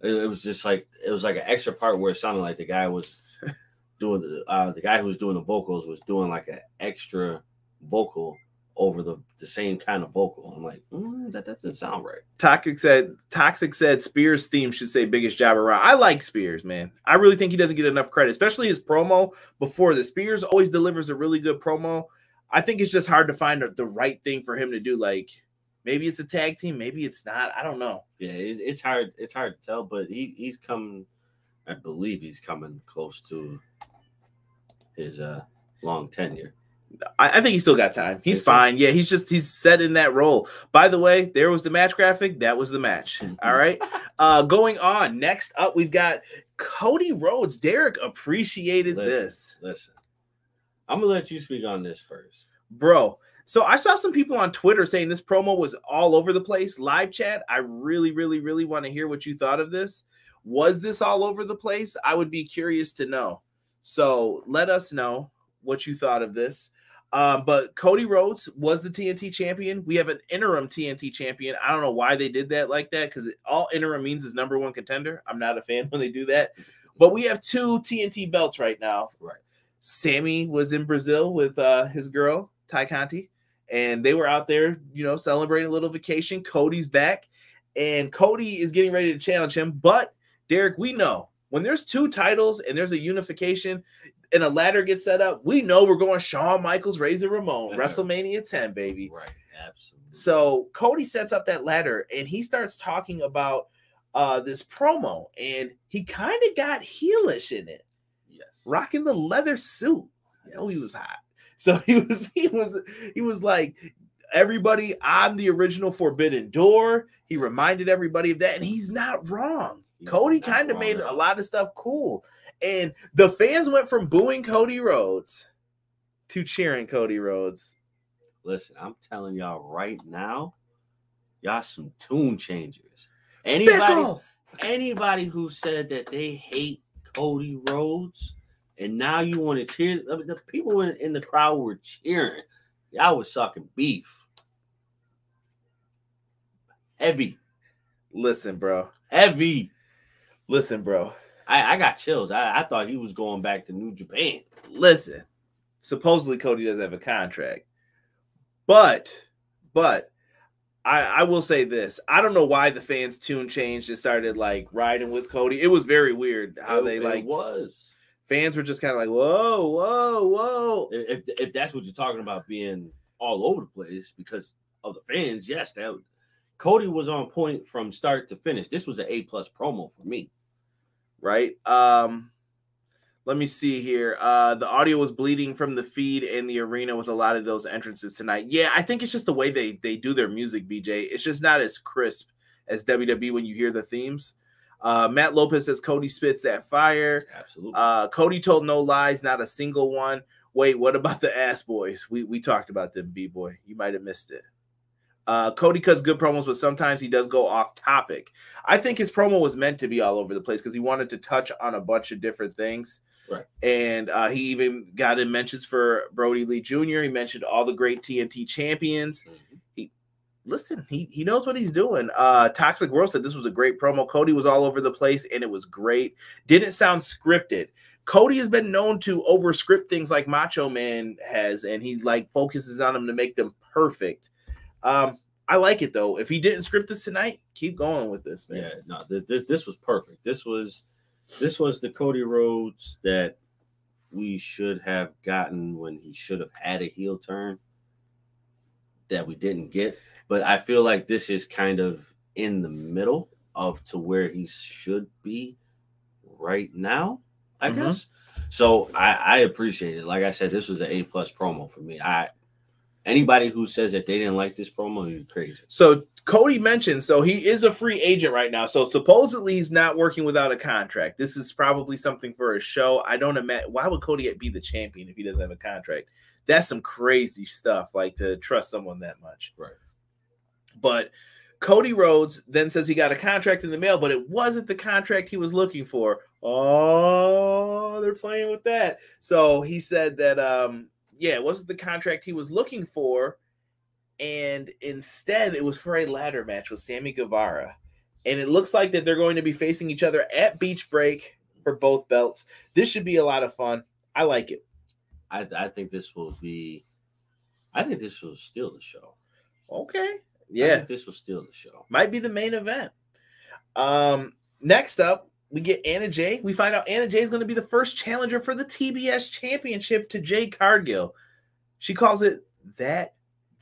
It, was just like it was like an extra part where it sounded like the guy was <laughs> doing the uh, the guy who was doing the vocals was doing like an extra vocal over the the same kind of vocal. I'm like, mm, that doesn't sound right. Toxic said Toxic said Spears theme should say biggest job around. I like Spears, man. I really think he doesn't get enough credit, especially his promo before the Spears always delivers a really good promo. I think it's just hard to find the right thing for him to do. Like maybe it's a tag team, maybe it's not. I don't know. Yeah, it, it's hard. It's hard to tell, but he he's coming. I believe he's coming close to his uh long tenure. I, I think he's still got time. He's so? fine. Yeah, he's just he's set in that role. By the way, there was the match graphic. That was the match. All right. Uh going on. Next up, we've got Cody Rhodes. Derek appreciated Listen. this. Listen, I'm gonna let you speak on this first. Bro. So I saw some people on Twitter saying this promo was all over the place. Live chat. I really, really, really want to hear what you thought of this. Was this all over the place? I would be curious to know. So let us know what you thought of this. Um, but Cody Rhodes was the TNT champion. We have an interim TNT champion. I don't know why they did that like that because all interim means is number one contender. I'm not a fan <laughs> when they do that. But we have two TNT belts right now. Right. Sammy was in Brazil with uh, his girl, Tay Conti, and they were out there, you know, celebrating a little vacation. Cody's back, and Cody is getting ready to challenge him. But Derek, we know when there's two titles and there's a unification and a ladder gets set up, we know we're going Shawn Michaels, Razor Ramon, Yeah. <laughs> WrestleMania 10, baby. Right. Absolutely. So Cody sets up that ladder and he starts talking about uh this promo, and he kind of got heelish in it, yes. rocking the leather suit. I know he was hot. So <laughs> he was he was he was like everybody I'm the original forbidden door. He reminded everybody of that and he's not wrong. He's Cody kind of made a lot of stuff cool. And the fans went from booing Cody Rhodes to cheering Cody Rhodes. Listen, I'm telling y'all right now, y'all some tune changers. Anybody, anybody who said that they hate Cody Rhodes, and now you want to cheer, I mean, the people in, in the crowd were cheering. Y'all was sucking beef. Heavy, Listen, bro. heavy. Listen, bro. I, I got chills. I, I thought he was going back to New Japan. Listen. supposedly Cody doesn't have a contract. But, but I, I will say this. I don't know why the fans tune changed and started like riding with Cody. It was very weird how It- they it like was. Fans were just kind of like, whoa, whoa, whoa. If if that's what you're talking about being all over the place because of the fans, yes, that Cody was on point from start to finish. This was an A plus promo for me. right? Um, let me see here. Uh, the audio was bleeding from the feed in the arena with a lot of those entrances tonight. Yeah, I think it's just the way they they do their music, BJ. It's just not as crisp as WWE when you hear the themes. Uh, Matt Lopez says Cody spits that fire. Absolutely. Uh, Cody told no lies, not a single one. Wait, what about the ass boys? We we talked about them, B boy. You might have missed it. Uh, Cody cuts good promos, but sometimes he does go off topic. I think his promo was meant to be all over the place because he wanted to touch on a bunch of different things. Right. And uh, he even got in mentions for Brodie Lee Jr. He mentioned all the great TNT champions. Mhm. Listen, he he knows what he's doing. Uh, Toxic World said this was a great promo. Cody was all over the place and it was great. Didn't sound scripted. Cody has been known to overscript things like Macho Man has, and he like focuses on them to make them perfect. Um, I like it though. If he didn't script this tonight, keep going with this, man. Yeah, no, th- th- this was perfect. This was this was the Cody Rhodes that we should have gotten when he should have had a heel turn that we didn't get. But I feel like this is kind of in the middle of to where he should be right now, I Mhm. guess. So I, I appreciate it. Like I said, this was an A plus promo for me. I anybody who says that they didn't like this promo, you're crazy. So Cody mentioned, so he is a free agent right now. So supposedly he's not working without a contract. This is probably something for a show. I don't imagine why would Cody be the champion if he doesn't have a contract? That's some crazy stuff, like to trust someone that much. Right. But Cody Rhodes then says he got a contract in the mail, but it wasn't the contract he was looking for. Oh, they're playing with that. So he said that um yeah, it wasn't the contract he was looking for and instead it was for a ladder match with Sammy Guevara. And it looks like that they're going to be facing each other at Beach Break for both belts. This should be a lot of fun. I like it. I, I think this will be. I think this will steal the show. Okay. Yeah. this was still the show. might be the main event. Um, next up, we get Anna Jay. We find out Anna Jay is going to be the first challenger for the TBS championship to Jade Cargill. She calls it that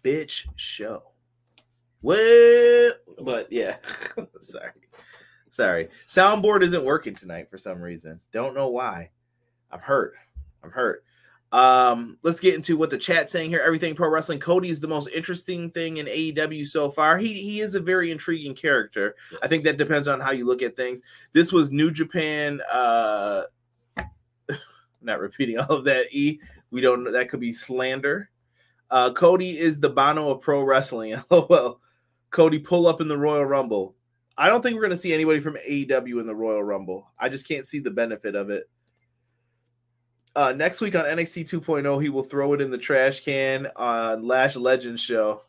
bitch show. Well, but yeah, <laughs> sorry, sorry. Soundboard isn't working tonight for some reason. Don't know why. I'm hurt. I'm hurt. Um, let's get into what the chat's saying here. Everything pro wrestling. Cody is the most interesting thing in AEW so far. He he is a very intriguing character. I think that depends on how you look at things. This was New Japan. Uh, <laughs> not repeating all of that. E. We don't know. That could be slander. Uh, Cody is the Bono of pro wrestling. <laughs> Oh well. Cody pull up in the Royal Rumble. I don't think we're to see anybody from AEW in the Royal Rumble. I just can't see the benefit of it. Uh, next week on NXT 2.0, he will throw it in the trash can on Lash Legends show.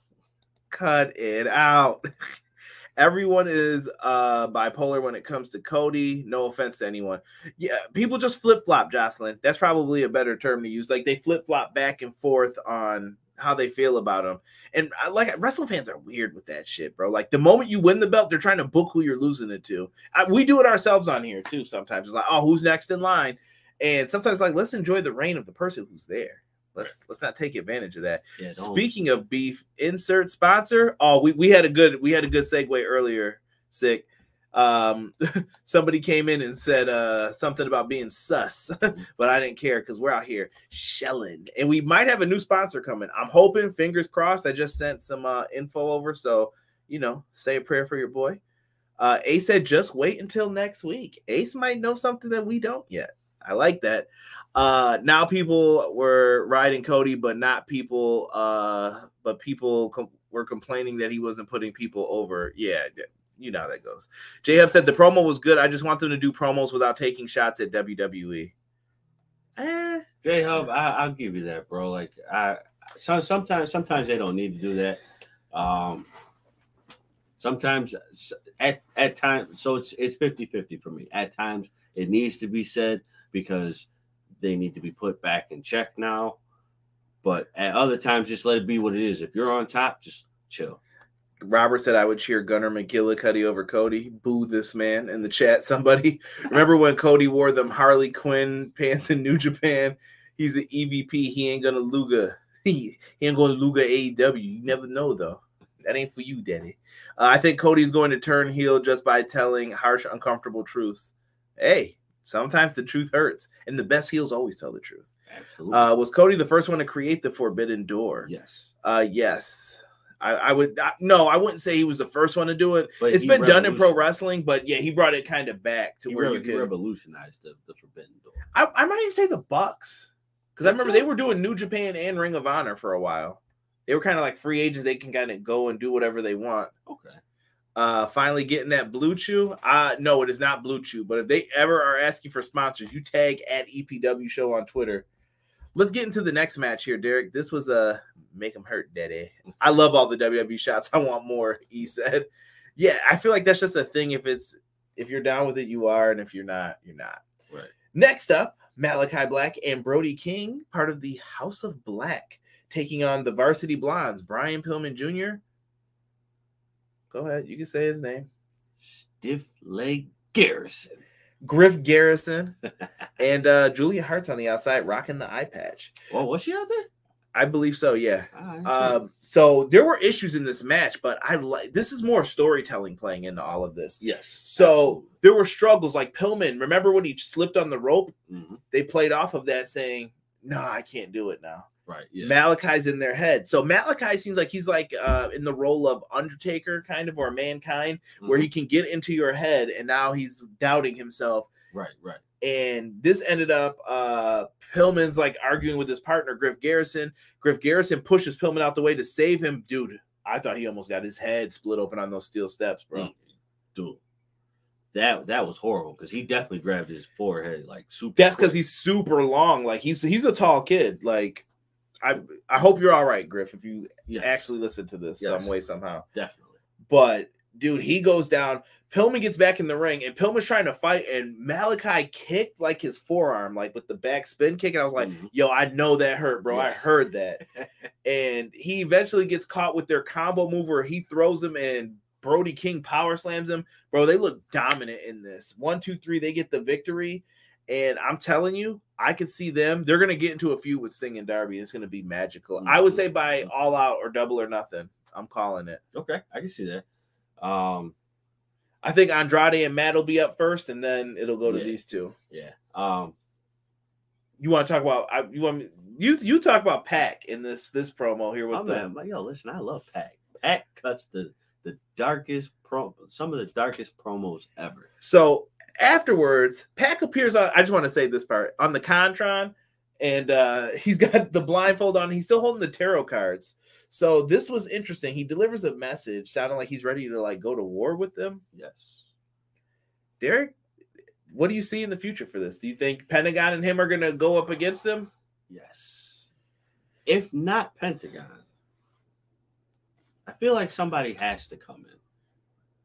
Cut it out. <laughs> Everyone is uh, bipolar when it comes to Cody. No offense to anyone. Yeah, people just flip flop, Jocelyn. That's probably a better term to use. Like they flip flop back and forth on how they feel about him. And I, like wrestling fans are weird with that shit, bro. Like the moment you win the belt, they're trying to book who you're losing it to. I, we do it ourselves on here too. Sometimes it's like, oh, who's next in line? And sometimes like let's enjoy the reign of the person who's there. Let's let's not take advantage of that. Yeah, Speaking of beef, insert sponsor. Oh, we, we had a good we had a good segue earlier. Sick. Um, <laughs> somebody came in and said uh something about being sus, <laughs> but I didn't care because we're out here shelling, and we might have a new sponsor coming. I'm hoping, fingers crossed. I just sent some uh info over, so you know, say a prayer for your boy. Uh, Ace said, just wait until next week. Ace might know something that we don't yet. I like that. Uh, now people were riding Cody, but not people. Uh, but people com- were complaining that he wasn't putting people over. Yeah, you know how that goes. J Hub said the promo was good. I just want them to do promos without taking shots at WWE. Eh, J Hub, I'll give you that, bro. Like I, so sometimes, sometimes they don't need to do that. Um, sometimes at at times, so it's it's 50-50 for me. At times, it needs to be said because they need to be put back in check now. But at other times, just let it be what it is. If you're on top, just chill. Robert said I would cheer Gunnar McGillicuddy over Cody. Boo this man in the chat. <laughs> Somebody remember when Cody wore them Harley Quinn pants in New Japan? He's an EVP. He ain't gonna Luga. <laughs> He, he ain't gonna Luga AEW. You never know though. That ain't for you, Daddy. Uh, I think Cody's going to turn heel just by telling harsh, uncomfortable truths. Hey, sometimes the truth hurts, and the best heels always tell the truth. Absolutely. Uh, was Cody the first one to create the Forbidden Door? yes. Uh, yes. I, I would I, no, I wouldn't say he was the first one to do it. But it's been done in pro wrestling, but yeah, he brought it kind of back to He, where rev- you could. revolutionized the, the Forbidden Door. I, I might even say the Bucks because I remember they were doing New Japan and Ring of Honor for a while. They were kind of like free agents; they can kind of go and do whatever they want. Okay. Uh, finally getting that Blue Chew. Uh, no, it is not Blue Chew. But if they ever are asking for sponsors, you tag at EPW Show on Twitter. Let's get into the next match here, Derek. This was a make them hurt, Daddy. I love all the WWE shots. I want more. He said, "Yeah, I feel like that's just a thing. If it's if you're down with it, you are, and if you're not, you're not." Right. Next up, Malachi Black and Brody King, part of the House of Black, taking on the Varsity Blondes, Brian Pillman Jr. Go ahead, you can say his name. Stiff leg Garrison. Griff Garrison <laughs> and uh Julia Hart's on the outside rocking the eye patch. Well, was she out there? I believe so, yeah. Ah, I see. Um, so there were issues in this match, but I like this is more storytelling playing into all of this. yes. So there were struggles like Pillman. Remember when he slipped on the rope? absolutely. Mhm. They played off of that saying, No, I can't do it now. Right. Yeah. Malachi's in their head. So Malachi seems like he's like uh in the role of Undertaker, kind of, or mankind, where Mhm. he can get into your head and now he's doubting himself. Right. Right. And this ended up uh Pillman's like arguing with his partner, Griff Garrison. Griff Garrison pushes Pillman out the way to save him. Dude, I thought he almost got his head split open on those steel steps, bro. Mm, Dude. That that was horrible because he definitely grabbed his forehead like super. That's because he's super long. Like he's he's a tall kid. Like I I hope you're all right, Griff, if you Yes, actually listen to this some way somehow. definitely. But dude, he goes down. Pillman gets back in the ring, and Pillman's trying to fight, and Malachi kicked like his forearm, like with the back spin kick. And I was like, Mhm. yo, I know that hurt, bro. I heard <laughs> that. and he eventually gets caught with their combo move where he throws him and Brody King power slams him. Bro, they look dominant in this. One, two, three, they get the victory. And I'm telling you, I can see them. They're gonna get into a feud with Sting and Darby. It's gonna be magical. I would say by all out or double or nothing. I'm calling it. Okay, I can see that. Um, I think Andrade and Matt will be up first, and then it'll go to Yeah. these two. yeah. Um, You want to talk about? I, you want me, you you talk about Pac in this this promo here with oh, the man, yo, listen, I love Pac. Pac cuts the the darkest pro, some of the darkest promos ever. So afterwards, Pac appears on. I just want to say this part on the Contron, and uh <laughs> he's got the blindfold on. He's still holding the tarot cards. So this was interesting. He delivers a message, sounding like he's ready to like go to war with them. Yes. Derek, what do you see in the future for this? Do you think Pentagon and him are gonna go up against them? Yes. If not Pentagon, I feel like somebody has to come in.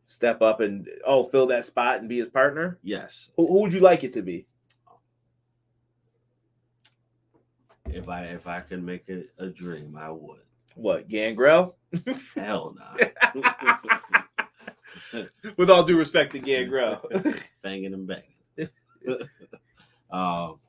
Step up and oh, fill that spot and be his partner. Yes. Who, who would you like it to be? If I if I could make it a dream, I would. What Gangrel? <laughs> Hell no. <laughs> With all due respect to Gangrel. <laughs> banging and banging. um,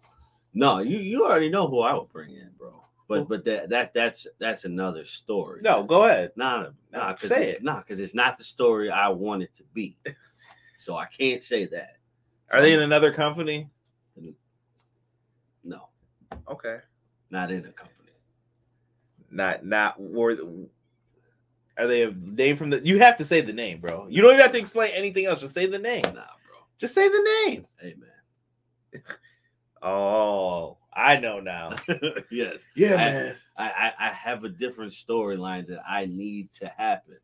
no, you you already know who I would bring in, bro. But but that that that's that's another story. no, go ahead. nah, nah, because Say it's, it. nah, 'cause it's not the story I want it to be. <laughs> so I can't say that. Are they in um, another company? No, Okay. not in a company. Not not worth. are they a name from the you have to say the name, bro. You don't even have to explain anything else. Just say the name. Nah, bro. Just say the name. Hey man. <laughs> Oh, I know now. <laughs> yes. Yeah, I- man. I, I I have a different storyline that I need to happen.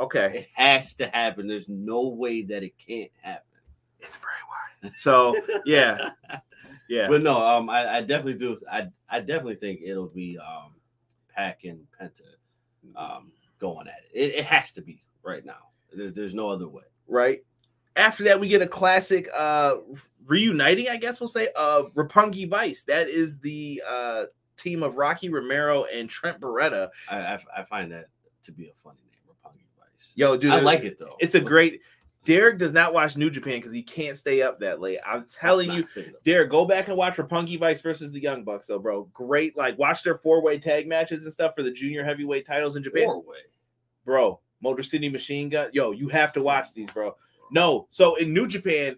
Okay. It has to happen. There's no way that it can't happen. It's Bray Wyatt. So yeah. <laughs> Yeah. But no, um, I, I definitely do. I I definitely think it'll be um, Pac and Penta um going at it. It, it has to be right now. There- there's no other way. right? After that, we get a classic uh reuniting, I guess we'll say, of Roppongi Vice. That is the uh team of Rocky Romero and Trent Beretta. I, I I find that to be a funny name, Roppongi Vice. Yo, dude, I like it though. It's a great. Derek does not watch New Japan because he can't stay up that late. I'm telling you, Derek, go back and watch Roppongi Vice versus the Young Bucks, though, bro. Great, like watch their four way tag matches and stuff for the junior heavyweight titles in Japan, four way. bro. Motor City Machine Gun, yo, you have to watch these, bro. No, so in New Japan,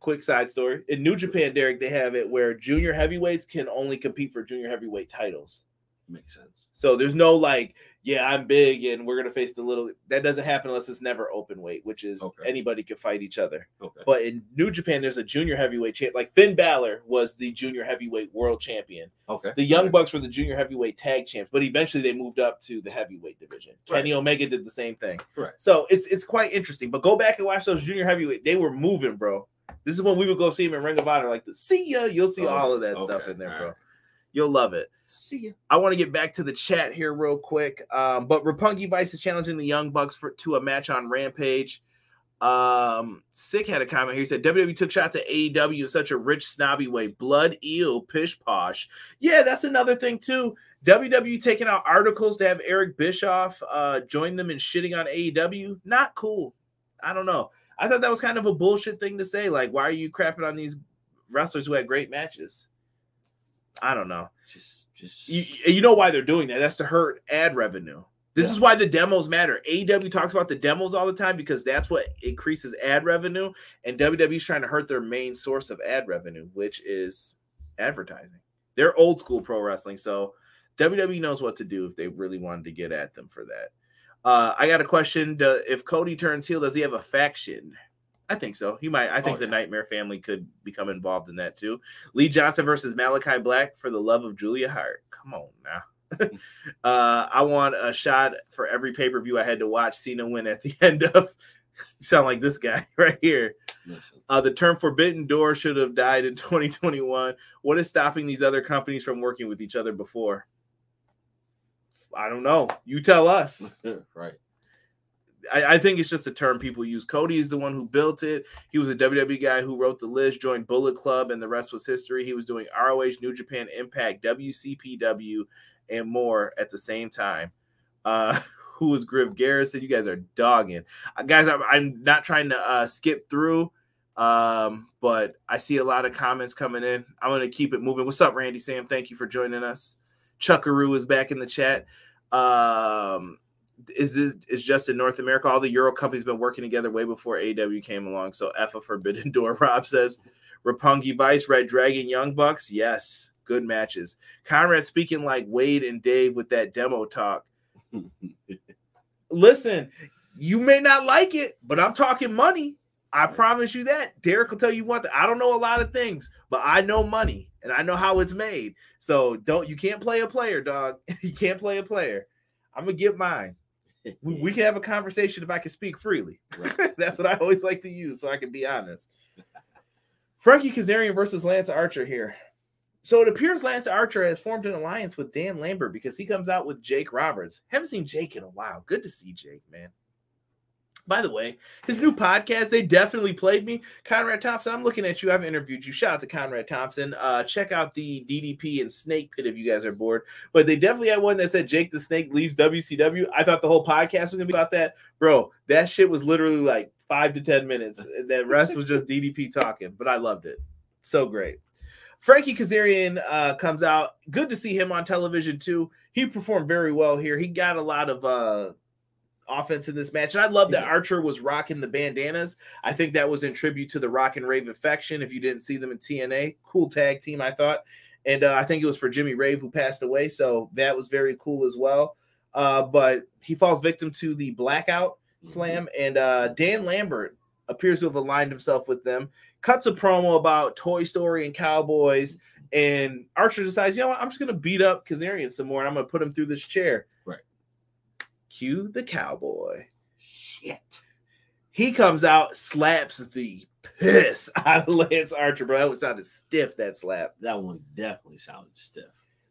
quick side story. In New Japan, Derek, they have it where junior heavyweights can only compete for junior heavyweight titles. Makes sense. So there's no like, yeah, I'm big and we're gonna face the little. That doesn't happen unless it's never open weight, which is Okay. anybody could fight each other. Okay. But in New Japan, there's a junior heavyweight champ. Like Finn Balor was the junior heavyweight world champion. okay. The Young Bucks were the junior heavyweight tag champs, but eventually they moved up to the heavyweight division. Right. Kenny Omega did the same thing. Correct. So it's it's quite interesting. But go back and watch those junior heavyweight. They were moving, bro. This is when we would go see him in Ring of Honor. Like the see ya, you'll see Oh, all of that stuff in there, All bro. right. You'll love it. See ya. I want to get back to the chat here real quick. Um, but Roppongi Vice is challenging the Young Bucks for to a match on Rampage. Um, Sick had a comment here. He said WWE took shots at AEW in such a rich, snobby way. Blood eel, pish posh. Yeah, that's another thing too. WWE taking out articles to have Eric Bischoff uh join them in shitting on AEW. Not cool. I don't know. I thought that was kind of a bullshit thing to say. Like, why are you crapping on these wrestlers who had great matches? I don't know Just, just. you, you know why they're doing that. That's to hurt ad revenue. This Yeah. is why the demos matter. AEW talks about the demos all the time because that's what increases ad revenue, and WWE's trying to hurt their main source of ad revenue, which is advertising. They're old school pro wrestling, so WWE knows what to do if they really wanted to get at them for that. Uh, I got a question: do, If Cody turns heel, does he have a faction? I think so. He might. I think Oh, the. Nightmare family could become involved in that too. Lee Johnson versus Malachi Black for the love of Julia Hart. Come on now. <laughs> uh, I want a shot for every pay per view I had to watch Cena win at the <laughs> end of. sound like this guy <laughs> right here. Uh, the term forbidden door should have died in 2021. What is stopping these other companies from working with each other before? I don't know. You tell us. right. I, I think it's just a term people use. Cody is the one who built it. He was a WWE guy who wrote the list, joined Bullet Club, and the rest was history. He was doing ROH, New Japan, Impact, WCPW, and more at the same time. Uh, <laughs> who was Griff Garrison? You guys are dogging, uh, guys. I'm, I'm not trying to uh, skip through, um, but I see a lot of comments coming in. I'm gonna keep it moving. What's up, Randy Sam? Thank you for joining us. Chuckaroo is back in the chat. Um, is this is just in North America? All the Euro companies been working together way before AW came along. So F a Forbidden <laughs> Door. Rob says, Roppongi Vice, Red Dragon, Young Bucks. Yes, good matches. Conrad speaking like Wade and Dave with that demo talk. Listen, you may not like it, but I'm talking money. I promise you that. Derek will tell you one thing. I don't know a lot of things, but I know money and I know how it's made. So don't you can't play a player, dog. <laughs> you can't play a player. I'm gonna get mine. We, we <laughs> can have a conversation if I can speak freely. <laughs> That's what I always like to use, so I can be honest. <laughs> Frankie Kazarian versus Lance Archer here. So it appears Lance Archer has formed an alliance with Dan Lambert because he comes out with Jake Roberts. Haven't seen Jake in a while. Good to see Jake, man. By the way, his new podcast, they definitely played me. Conrad Thompson, I'm looking at you. I've interviewed you. Shout out to Conrad Thompson. Uh, check out the DDP and Snake Pit if you guys are bored. But they definitely had one that said Jake the Snake leaves WCW. I thought the whole podcast was gonna be about that. Bro, that shit was literally like five to ten minutes. And the rest was just DDP talking. But I loved it. So great. Frankie Kazarian uh, comes out. Good to see him on television too. He performed very well here. He got a lot of uh, offense in this match. And I love that Archer was rocking the bandanas. I think that was in tribute to the Rock and Rave Infection. If you didn't see them in TNA, cool tag team, I thought. And uh, I think it was for Jimmy Rave who passed away. So that was very cool as well. Uh, but he falls victim to the blackout slam. And uh, Dan Lambert appears to have aligned himself with them, cuts a promo about Toy Story and Cowboys. And Archer decides, you know what? I'm just going to beat up Kazarian some more and I'm going to put him through this chair. Cue the cowboy. Shit. He comes out, slaps the piss <laughs> out of Lance Archer, bro. That was sounded stiff, that slap. That one definitely sounded stiff.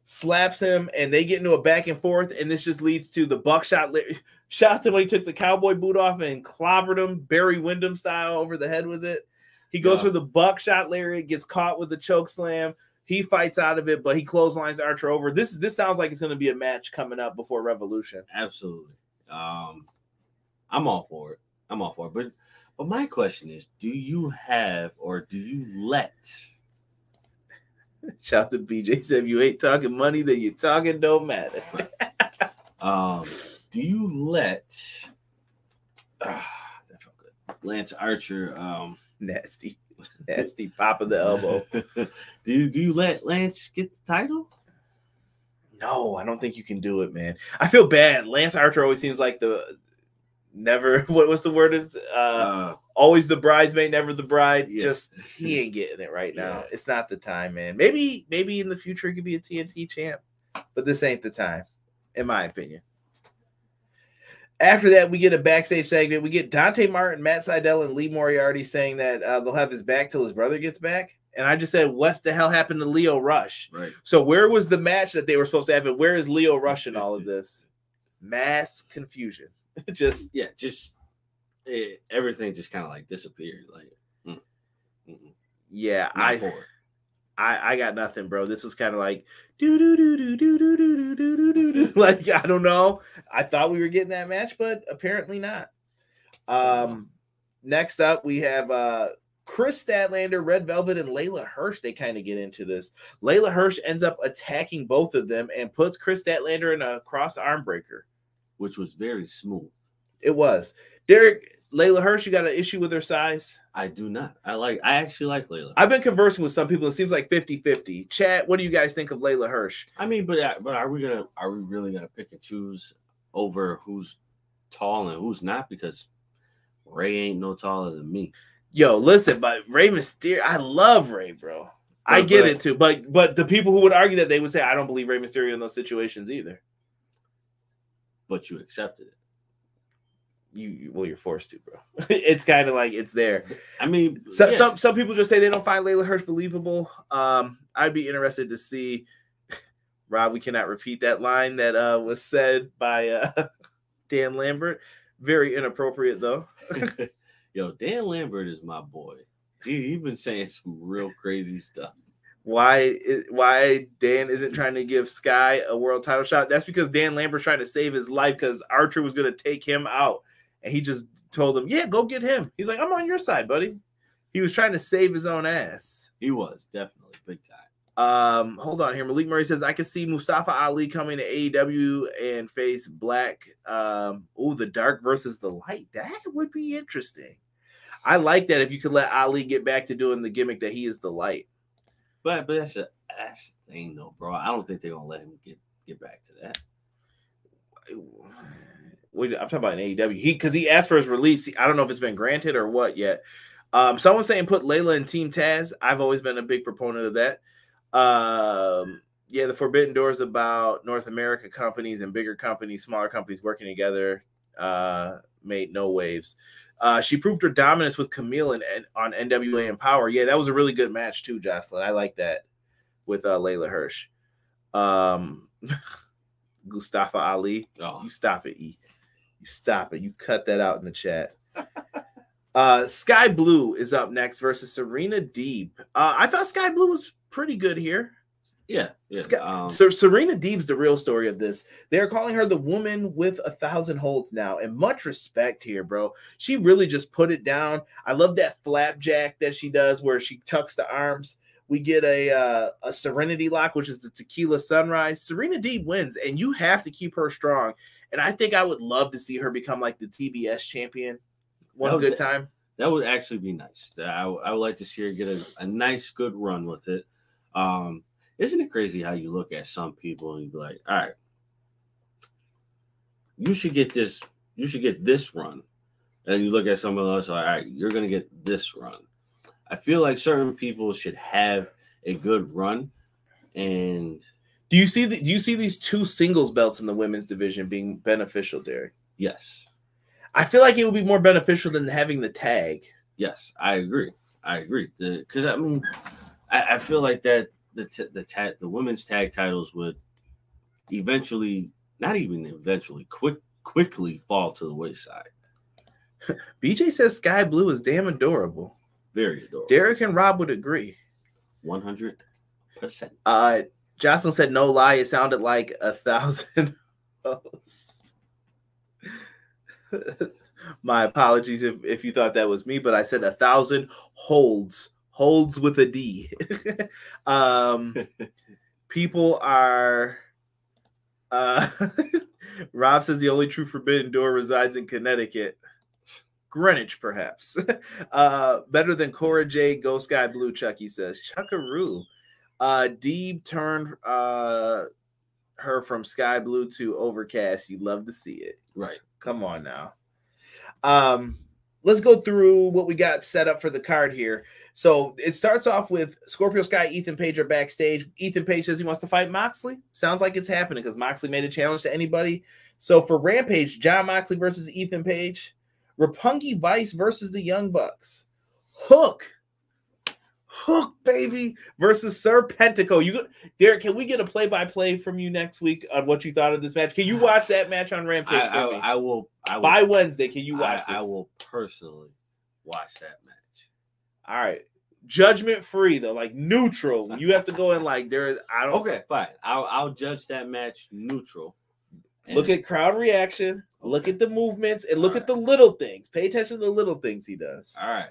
Slaps him, and they get into a back and forth, and this just leads to the buckshot. Li- <laughs> Shots him when he took the cowboy boot off and clobbered him, Barry Windham style, over the head with it. He goes Yeah. for the buckshot lariat, gets caught with the choke slam. He fights out of it, but he clotheslines Archer over. This this sounds like it's going to be a match coming up before Revolution. Absolutely. Um, I'm all for it. I'm all for it. But but my question is, do you have or do you let <laughs> Shout out to BJ said, if you ain't talking money, then you talking don't matter. um do you let <sighs> ah, that felt good. Lance Archer um Nasty, nasty pop of the elbow. <laughs> do you do you let Lance get the title? No, I don't think you can do it, man. I feel bad. Lance Archer always seems like the never. <laughs> What was the word? Is uh, Uh, always the bridesmaid, never the bride. Yeah. Just he ain't getting it right now. Yeah. It's not the time, man. Maybe maybe in the future he could be a TNT champ, but this ain't the time, in my opinion. After that, we get a backstage segment. We get Dante Martin, Matt Sydal, and Lee Moriarty saying that uh, they'll have his back till his brother gets back. And I just said, what the hell happened to Lio Rush? right. So where was the match that they were supposed to have? And where is Lio Rush in all of <laughs> this? Mass confusion. <laughs> just Yeah, just it, everything just kind of like disappeared. Like, mm, mm-mm, yeah, not I. I I got nothing, bro. This was kind of like do do do do do do do do do do do. Like I don't know. I thought we were getting that match, but apparently not. Um, next up we have uh Kris Statlander, Red Velvet, and Leyla Hirsch. They kind of get into this. Leyla Hirsch ends up attacking both of them and puts Kris Statlander in a cross arm breaker. which was very smooth. It was Derek Leyla Hirsch. You got an issue with her size? I do not. I like. I actually like Leyla. I've been conversing with some people. It seems like 50 50. Chat, what do you guys think of Leyla Hirsch? I mean, but uh, but are we gonna are we really gonna pick and choose over who's tall and who's not? Because Rey ain't no taller than me. Yo, listen, but Rey Mysterio, I love Rey, bro. I get but- it too, but but the people who would argue that they would say I don't believe Rey Mysterio in those situations either. But you accepted it. You, well, you're forced to, bro. <laughs> it's kind of like it's there. I mean, So, yeah, Some some people just say they don't find Leyla Hirsch believable. Um, I'd be interested to see. <laughs> Rob, we cannot repeat that line that uh, was said by uh, <laughs> Dan Lambert. Very inappropriate, though. yo, Dan Lambert is my boy. He he been saying some real crazy stuff. Why i- why Dan isn't trying to give Sky a world title shot? That's because Dan Lambert's trying to save his life because Archer was going to take him out, and he just told him, "Yeah, go get him." He's like, "I'm on your side, buddy." He was trying to save his own ass. He was definitely big time. Um, hold on here. Malik Murray says I can see Mustafa Ali coming to AEW and face Black. Um, oh, the dark versus the light. That would be interesting. I like that if you could let Ali get back to doing the gimmick that he is the light. But but that's a that's the thing though, bro. I don't think they're gonna let him get get back to that. I'm talking about an AEW. He because he asked for his release. I don't know if it's been granted or what yet. Um, someone saying put Leyla in Team Taz. I've always been a big proponent of that. Um, yeah, the Forbidden Door is about North America companies and bigger companies, smaller companies working together. Uh, made no waves. Uh, she proved her dominance with Kamille and, on NWA and Power. Yeah, that was a really good match too, Jocelyn. I like that with uh, Leyla Hirsch. Um, <laughs> Mustafa Ali. Oh, You stop it, E. You stop it. You cut that out in the chat. <laughs> uh Skye Blue is up next versus Serena Deeb. Uh, I thought Skye Blue was pretty good here. yeah, yeah. Sky- um, so Serena Deeb's the real story of this. They're calling her the woman with a thousand holds now, and much respect here, bro. She really just put it down. I love that flapjack that she does, where she tucks the arms. We get a uh, a Serenity lock, which is the Tequila Sunrise. Serena Deeb wins, and you have to keep her strong. And I think I would love to see her become like the TBS champion. One would good time. that would actually be nice. I, I would like to see her get a, a nice, good run with it. Um, isn't it crazy how you look at some people and you be like, all right, you should get this, you should get this run. And you look at someone else, like, all right, you're gonna get this run. I feel like certain people should have a good run. And Do you see the, Do you see these two singles belts in the women's division being beneficial, Derek? yes, I feel like it would be more beneficial than having the tag. Yes, I agree. I agree. Because I mean, I, I feel like that the t- the tag the women's tag titles would eventually, not even eventually, quick quickly fall to the wayside. <laughs> BJ says Skye Blue is damn adorable. Very adorable. Derek and Rob would agree. one hundred percent. Uh, Jocelyn said, "No lie, it sounded like a thousand <laughs> hosts." <laughs> My apologies if, if you thought that was me, but I said a thousand holds, holds with a D. <laughs> um, people are. Uh, Rob says the only true forbidden door resides in Connecticut. Greenwich, perhaps. uh, better than Cora J. Ghost Guy Blue, Chucky says. Chuckaroo. Uh, Deeb turned uh, her from sky blue to overcast. You'd love to see it. Right. Come on now. Um, let's go through what we got set up for the card here. So it starts off with Scorpio Sky, Ethan Page are backstage. Ethan Page says he wants to fight Moxley. Sounds like it's happening because Moxley made a challenge to anybody. So for Rampage, Jon Moxley versus Ethan Page, Roppongi Vice versus the Young Bucks, Hook, Hook baby versus Serpentico. You, Derek, can we get a play-by-play from you next week on what you thought of this match? Can you watch that match on Rampage I, I. I will. I will. By Wednesday, can you watch I, I will personally watch that match. All right. Judgment free though, like neutral. You have to go in like there is I don't Okay, fine. I'll I'll judge that match neutral. look at crowd reaction, look at the movements, and look at the little things. Pay attention to the little things he does. all right.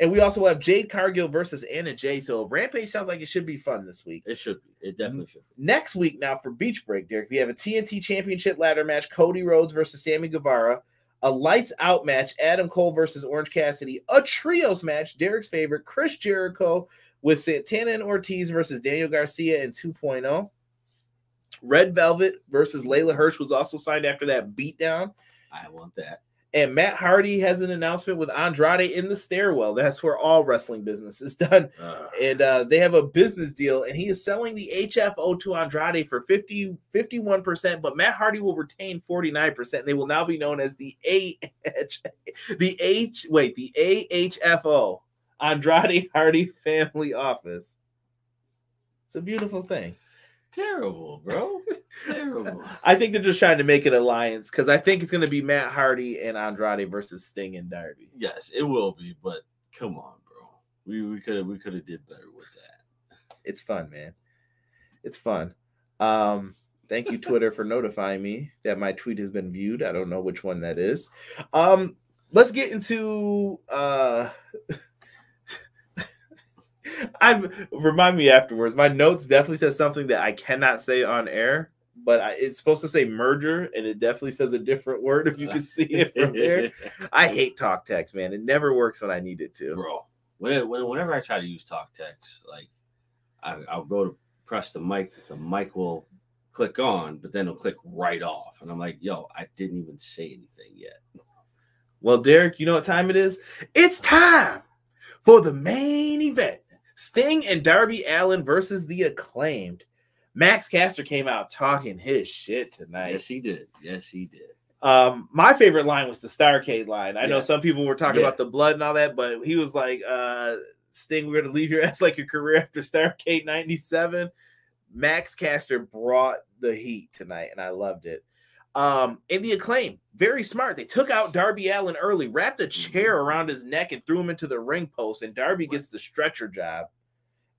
And we also have Jade Cargill versus Anna Jay. So Rampage sounds like it should be fun this week. It should be. It definitely should be. Next week, now for Beach Break, Derek, we have a TNT Championship ladder match: Cody Rhodes versus Sammy Guevara. A lights out match: Adam Cole versus Orange Cassidy. A trios match: Derek's favorite Chris Jericho with Santana and Ortiz versus Daniel Garcia in 2.0. Red Velvet versus Leyla Hirsch was also signed after that beatdown. I want that. And Matt Hardy has an announcement with Andrade in the stairwell. That's where all wrestling business is <laughs> done Uh, and uh, they have a business deal, and he is selling the HFO to Andrade for 50, 51%, but Matt Hardy will retain 49%. They will now be known as the AH, the H, wait, the AHFO, Andrade Hardy Family Office. It's a beautiful thing. Terrible, bro. terrible. <laughs> I think they're just trying to make an alliance because I think it's going to be Matt Hardy and Andrade versus Sting and Darby. Yes, it will be, but come on, bro. We we could have we could have did better with that. it's fun, man. It's fun. Um, thank you, Twitter, for notifying me that my tweet has been viewed. I don't know which one that is. Um, let's get into uh <laughs> I remind me afterwards. My notes definitely says something that I cannot say on air, but I, it's supposed to say merger, and it definitely says a different word if you can see it from there. <laughs> I hate talk text, man. It never works when I need it to. bro. When, when, whenever I try to use talk text, like I, I'll go to press the mic, the mic will click on, but then it'll click right off, and I'm like, yo, I didn't even say anything yet. Well, Derek, you know what time it is? It's time for the main event. Sting and Darby Allin versus the acclaimed. Max Caster came out talking his shit tonight. Yes, he did. Yes, he did. Um, my favorite line was the Starcade line. I know some people were talking Yeah. about the blood and all that, but he was like, uh, Sting, we're gonna leave your <laughs> ass like your career after Starcade 97. Max Caster brought the heat tonight, and I loved it. Um, and the acclaim, very smart. They took out Darby Allin early, wrapped a chair around his neck, and threw him into the ring post. And Darby gets the stretcher job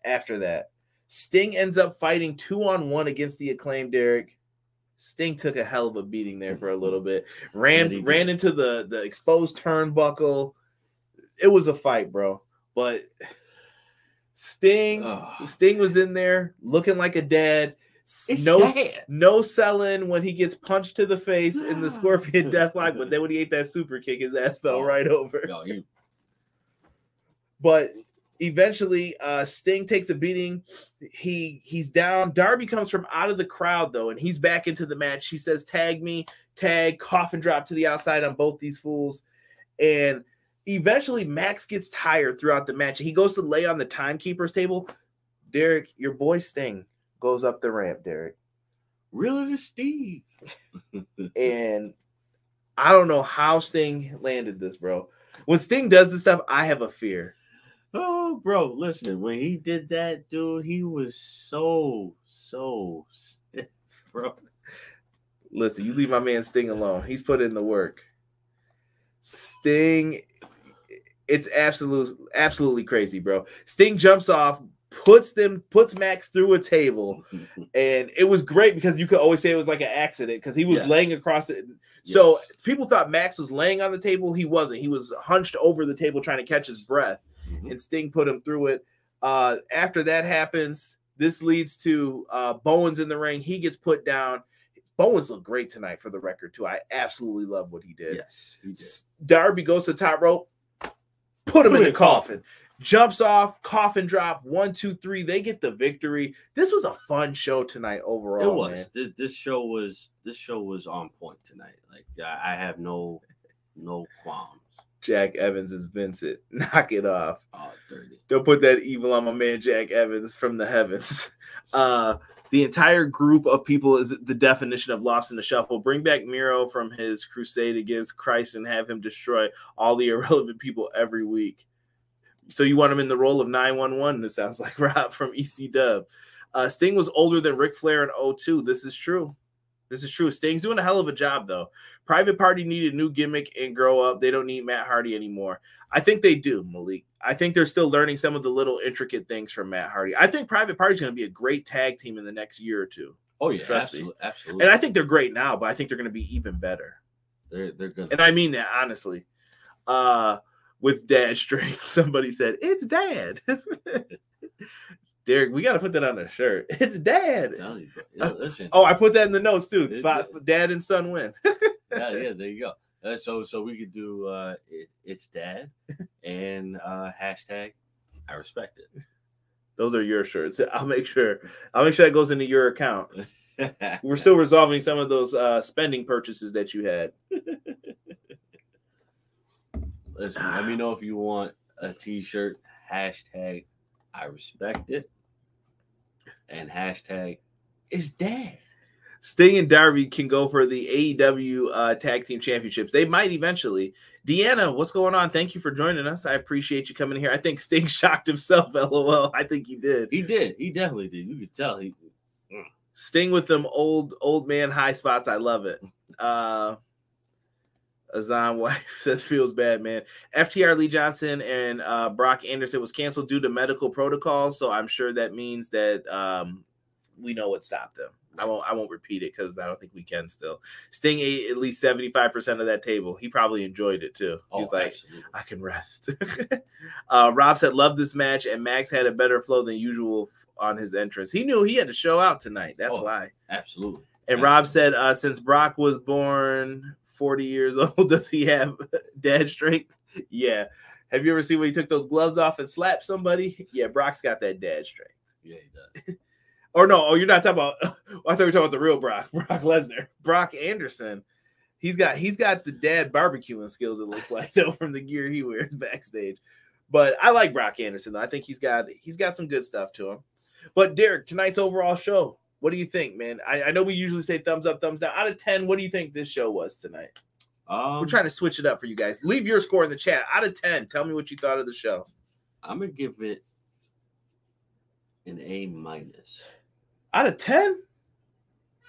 after that. Sting ends up fighting two on one against the acclaim, Derek. Sting took a hell of a beating there for a little bit. Ran ran into the the exposed turnbuckle. It was a fight, bro. But <sighs> Sting Ugh. Sting was in there looking like a dad. S- It's no, dad. no selling when he gets punched to the face in the Scorpion <laughs> Deathlock, but then when he ate that super kick, his ass fell right over. Yo, he, But eventually, uh, Sting takes a beating. He he's down. Darby comes from out of the crowd though, and he's back into the match. He says, "Tag me, tag." Coffin drop to the outside on both these fools, and eventually Max gets tired throughout the match. He goes to lay on the timekeeper's table. Derek, your boy Sting goes up the ramp, Derek, really, just Steve. <laughs> and I don't know how Sting landed this, bro. When Sting does this stuff, I have a fear. Oh, bro, listen, when he did that, dude, he was so, so stiff, <laughs> bro. Listen, you leave my man Sting alone. He's put in the work. Sting, it's absolute, absolutely crazy, bro. Sting jumps off, puts them puts Max through a table, <laughs> and it was great because you could always say it was like an accident because he was Yes. laying across it. So Yes. people thought Max was laying on the table. He wasn't. He was hunched over the table trying to catch his breath, Mhm. and Sting put him through it. Uh, after that happens, this leads to uh, Bowens in the ring. He gets put down. Bowens looked great tonight for the record too. I absolutely love what he did. yes, he did. Darby goes to top rope, put him in the coffin, jumps off, coffin drop, one, two, three. They get the victory. This was a fun show tonight overall. it was. This, this show was this show was on point tonight. Like I, I have no no qualms. Jack Evans is Vincent. <laughs> Knock it off. Oh, dirty. Don't put that evil on my man Jack Evans from the heavens. <laughs> Uh the entire group of people is the definition of lost in the shuffle. Bring back Miro from his crusade against Christ and have him destroy all the <laughs> irrelevant people every week. So you want him in the role of 911, it sounds <laughs> like Rob from EC Dub. Uh, Sting was older than Ric Flair in 02. This is true. This is true. Sting's doing a hell of a job, though. Private Party needed a new gimmick and grow up. They don't need Matt Hardy anymore. I think they do, Malik. I think they're still learning some of the little intricate things from Matt Hardy. I think Private Party's going to be a great tag team in the next year or two. Oh yeah, Trust me. absolutely, absolutely. And I think they're great now, but I think they're going to be even better. they're they're gonna. And I mean that honestly. Uh with dad strength, <laughs> somebody said, It's dad. <laughs> Derek, we got to put that on a shirt. <laughs> It's dad. You. Yeah, listen. Oh, I put that in the notes too. It- Fi- Dad and son win. yeah, yeah. There you go. Uh, so so we could do uh, it, it's dad and uh, hashtag I respect it. Those are your shirts. I'll make sure. I'll make sure that goes into your account. We're still resolving some of those uh, spending purchases that you had. Listen, let me know if you want a T-shirt. Hashtag I respect it, and hashtag is dad. Sting and Darby can go for the AEW uh, Tag Team Championships. They might eventually. Deanna, what's going on? Thank you for joining us. I appreciate you coming here. I think Sting <laughs> shocked himself. LOL. I think he did. He did. He definitely did. You could tell. He Sting with them old old man high spots. I love it. Uh Azan wife <laughs> says feels bad, man. FTR Lee Johnson and uh Brock Anderson was canceled due to medical protocols. So I'm sure that means that um we know what stopped them. I won't I won't repeat it because I don't think we can still. Sting ate at least 75% of that table. He probably enjoyed it too. He oh, was like, absolutely. I can rest. <laughs> uh, Rob said, "Love this match," and Max had a better flow than usual on his entrance. He knew he had to show out tonight. That's Oh. why. absolutely. And Rob said, uh, "Since Brock was born 40 years <laughs> old, does he have <laughs> dad strength?" Yeah. Have you ever seen when he took those gloves off and slapped somebody? Yeah, Brock's got that dad strength. Yeah, he does. <laughs> Or no, oh, you're not talking about. I thought you were talking about the real Brock, Brock Lesnar, Brock Anderson. He's got he's got the dad barbecuing skills. It looks like though from the gear he wears backstage. But I like Brock Anderson. Though. I think he's got he's got some good stuff to him. But Derek, tonight's overall show. What do you think, man? I, I know we usually say thumbs up, thumbs down. Out of ten, what do you think this show was tonight? Um, We're trying to switch it up for you guys. Leave your score in the chat. Out of ten, tell me what you thought of the show. I'm gonna give it an A minus. Out of ten,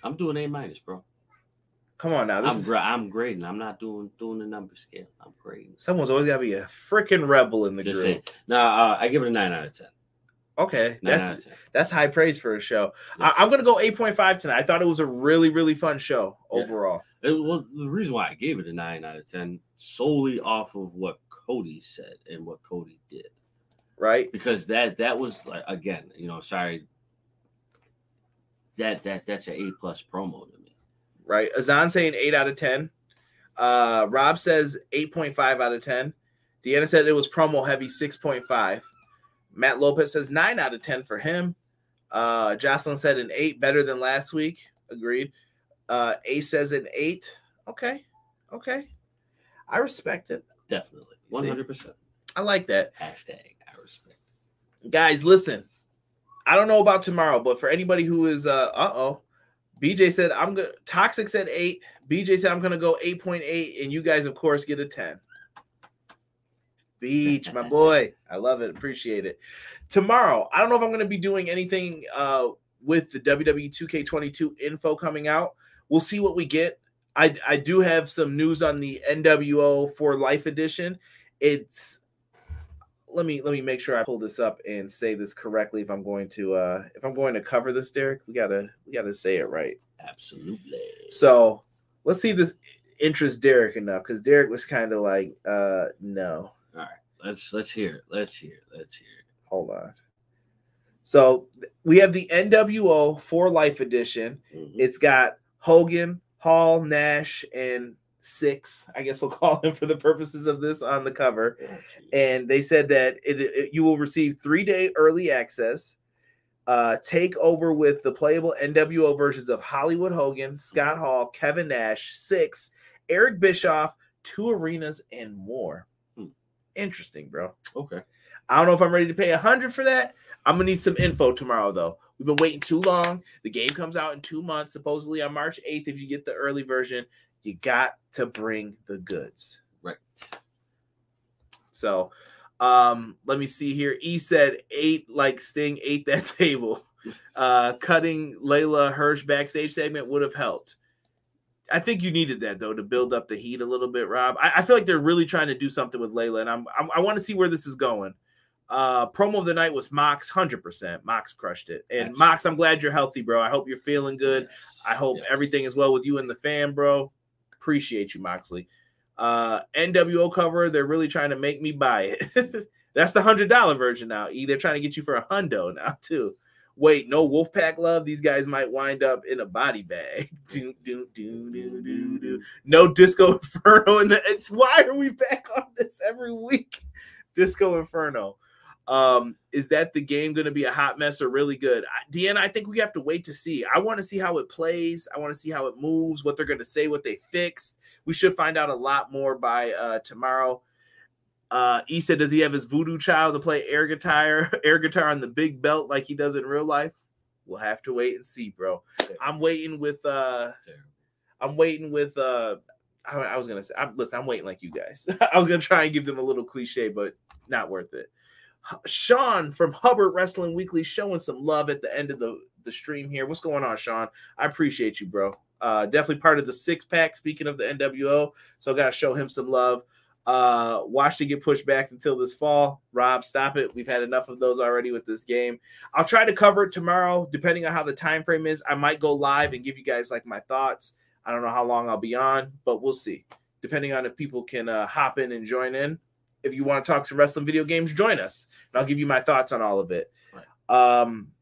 I'm doing A minus, bro. come on now. This I'm is- I'm grading. I'm not doing doing the number scale. I'm grading. someone's always got to be a freaking rebel in the Just group. saying. Now uh, I give it a nine out of ten. Okay, that's. That's high praise for a show. Yes. I, am gonna go 8.5 tonight. I thought it was a really, really fun show Yeah. overall. It- well, the reason why I gave it a nine out of ten solely off of what Cody said and what Cody did, Right? because that that was like again, you know, sorry, that that that's an A plus promo to me. Right. Azan saying 8 out of 10. Uh Rob says 8.5 out of 10. Deanna said it was promo heavy 6.5. Matt Lopez says 9 out of 10 for him. Uh Jocelyn said an 8 better than last week. Agreed. Uh A says an 8. Okay. Okay. I respect it. Definitely, one hundred percent. I like that. Hashtag I respect. guys listen i don't know about tomorrow but for anybody who is uh uh-oh bj said i'm gonna toxic said eight bj said i'm gonna go 8.8 and you guys of course get a 10 beach my boy i love it appreciate it tomorrow i don't know if i'm gonna be doing anything uh with the wwe 2k22 info coming out we'll see what we get i i do have some news on the nwo for life edition it's let me let me make sure I pull this up and say this correctly if I'm going to uh if I'm going to cover this, Derek. We gotta we gotta say it right. Absolutely. So let's see if this interests Derek enough because Derek was kind of like, uh no. Let's let's hear it. Let's hear it. Let's hear it. Hold on. So we have the NWO for Life Edition. Mhm. It's got Hogan, Hall, Nash, and Syxx. I guess we'll <laughs> call him for the purposes of this on the cover. Oh. And they said that it, it- you will receive three day early access. Uh, take over with the playable NWO versions of Hollywood Hogan, Scott Hall, Kevin Nash, Syxx, Eric Bischoff, two arenas, and more. Interesting, bro. okay. I don't know if I'm ready to pay a hundred for that. I'm gonna need some info tomorrow, though. We've been waiting too long. The game comes out in two months, supposedly on March 8th. If you get the early version, you got to bring the goods. Right. So, um, let me see here. E said eight like Sting ate that <laughs> table. Uh, cutting Leyla Hirsch backstage segment would have helped. I think you needed that though to build up the heat a little bit, Rob. I, I feel like they're really trying to do something with Leyla, and I'm, I'm I want to see where this is going. Uh, promo of the night was Mox, hundred percent. Mox crushed it, and Excellent. Mox, I'm glad you're healthy, bro. I hope you're feeling good. Yes, I hope yes. everything is well with you and the fan, bro. Appreciate you, Moxley. Uh, NWO cover, they're really trying to make me buy it. <laughs> That's the hundred dollar version now. E, they're trying to get you for a hundo now too. Wait, no Wolfpack love. These guys might wind up in a body bag. <laughs> do, do, do, do, do, do. No Disco <laughs> Inferno in the. It's why are we back on this every week? <laughs> Disco Inferno. Um, is that the game going to be a hot mess or really good? Deanna, I think we have to wait to see. I want to see how it plays. I want to see how it moves, what they're going to say, what they fixed. We should find out a lot more by uh, tomorrow. Uh, he said, does he have his voodoo child to play air guitar, <laughs> air guitar on the big belt like he does in real life? We'll have to wait and see, bro. I'm waiting with uh I'm waiting with uh I, I was gonna say I'm listen, I'm waiting like you guys. <laughs> I was gonna try and give them a little cliche, but not worth it. Sean from Hubbard Wrestling Weekly showing some love at the end of the, the stream here. What's going on, Sean? I appreciate you, bro. Uh definitely part of the six pack, speaking of the NWO. So I gotta show him some love. Uh watch it get pushed back until this fall. Rob, stop it. We've had enough of those already with this game. I'll try to cover it tomorrow, depending on how the time frame is. I might go live and give you guys like my thoughts. I don't know how long I'll be on, but we'll see. Depending on if people can uh, hop in and join in. If you want to talk some wrestling video games, join us, and I'll give you my thoughts on all of it. Um,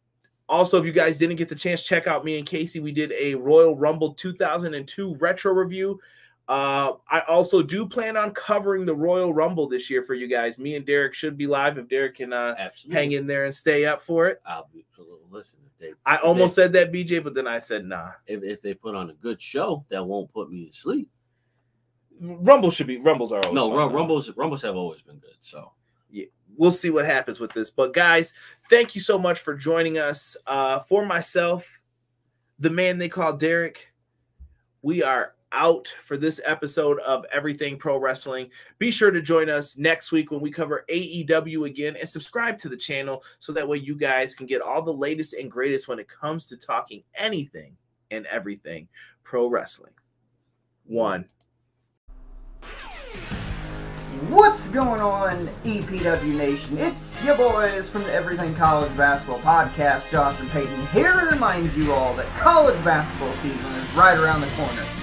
also, if you guys didn't get the chance, check out me and Casey. We did a Royal Rumble 2002 retro review. Uh, I also do plan on covering the Royal Rumble this year for you guys. Me and Derek should be live if Derek can uh, Absolutely. hang in there and stay up for it. I'll be listen. If they, I almost they, said that, BJ, but then I said nah. if, if they put on a good show, that won't put me to sleep. Rumble should be Rumbles are always No, fun, Rum- though. rumbles rumbles have always been good. So we'll see what happens with this. But guys, thank you so much for joining us. Uh, for myself, the man they call Derek, we are out for this episode of Everything Pro Wrestling. Be sure to join us next week when we cover AEW again and subscribe to the channel so that way you guys can get all the latest and greatest when it comes to talking anything and everything pro wrestling. One. What's going on, EPW Nation? It's your boys from the Everything College Basketball Podcast, Josh and Peyton, here to remind you all that college basketball season is right around the corner.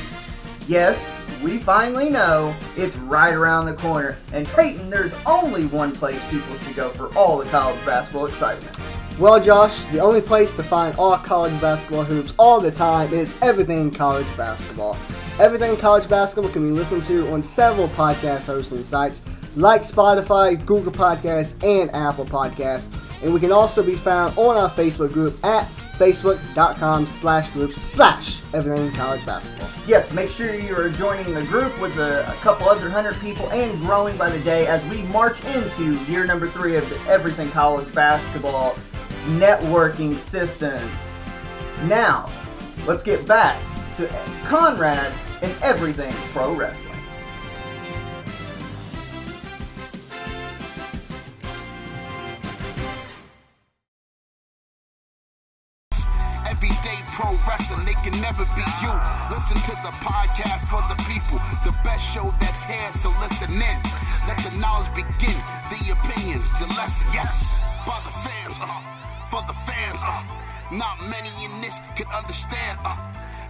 Yes, we finally know it's right around the corner, and Peyton, there's only one place people should go for all the college basketball excitement. Well, Josh, the only place to find all college basketball hoops all the time is Everything College Basketball. Everything College Basketball can be listened to on several podcast hosting sites like Spotify, Google Podcasts, and Apple Podcasts. And we can also be found on our Facebook group at facebook.com slash groups slash Everything College Basketball. Yes, make sure you are joining the group with a, a couple other hundred people and growing by the day as we march into year number three of the Everything College Basketball networking system. Now, let's get back to Conrad and Everything Pro Wrestling. Never be you. Listen to the podcast for the people, the best show that's here, so listen in. Let the knowledge begin, the opinions, the lesson, yes. By the fans, uh, for the fans, uh. Not many in this can understand, uh.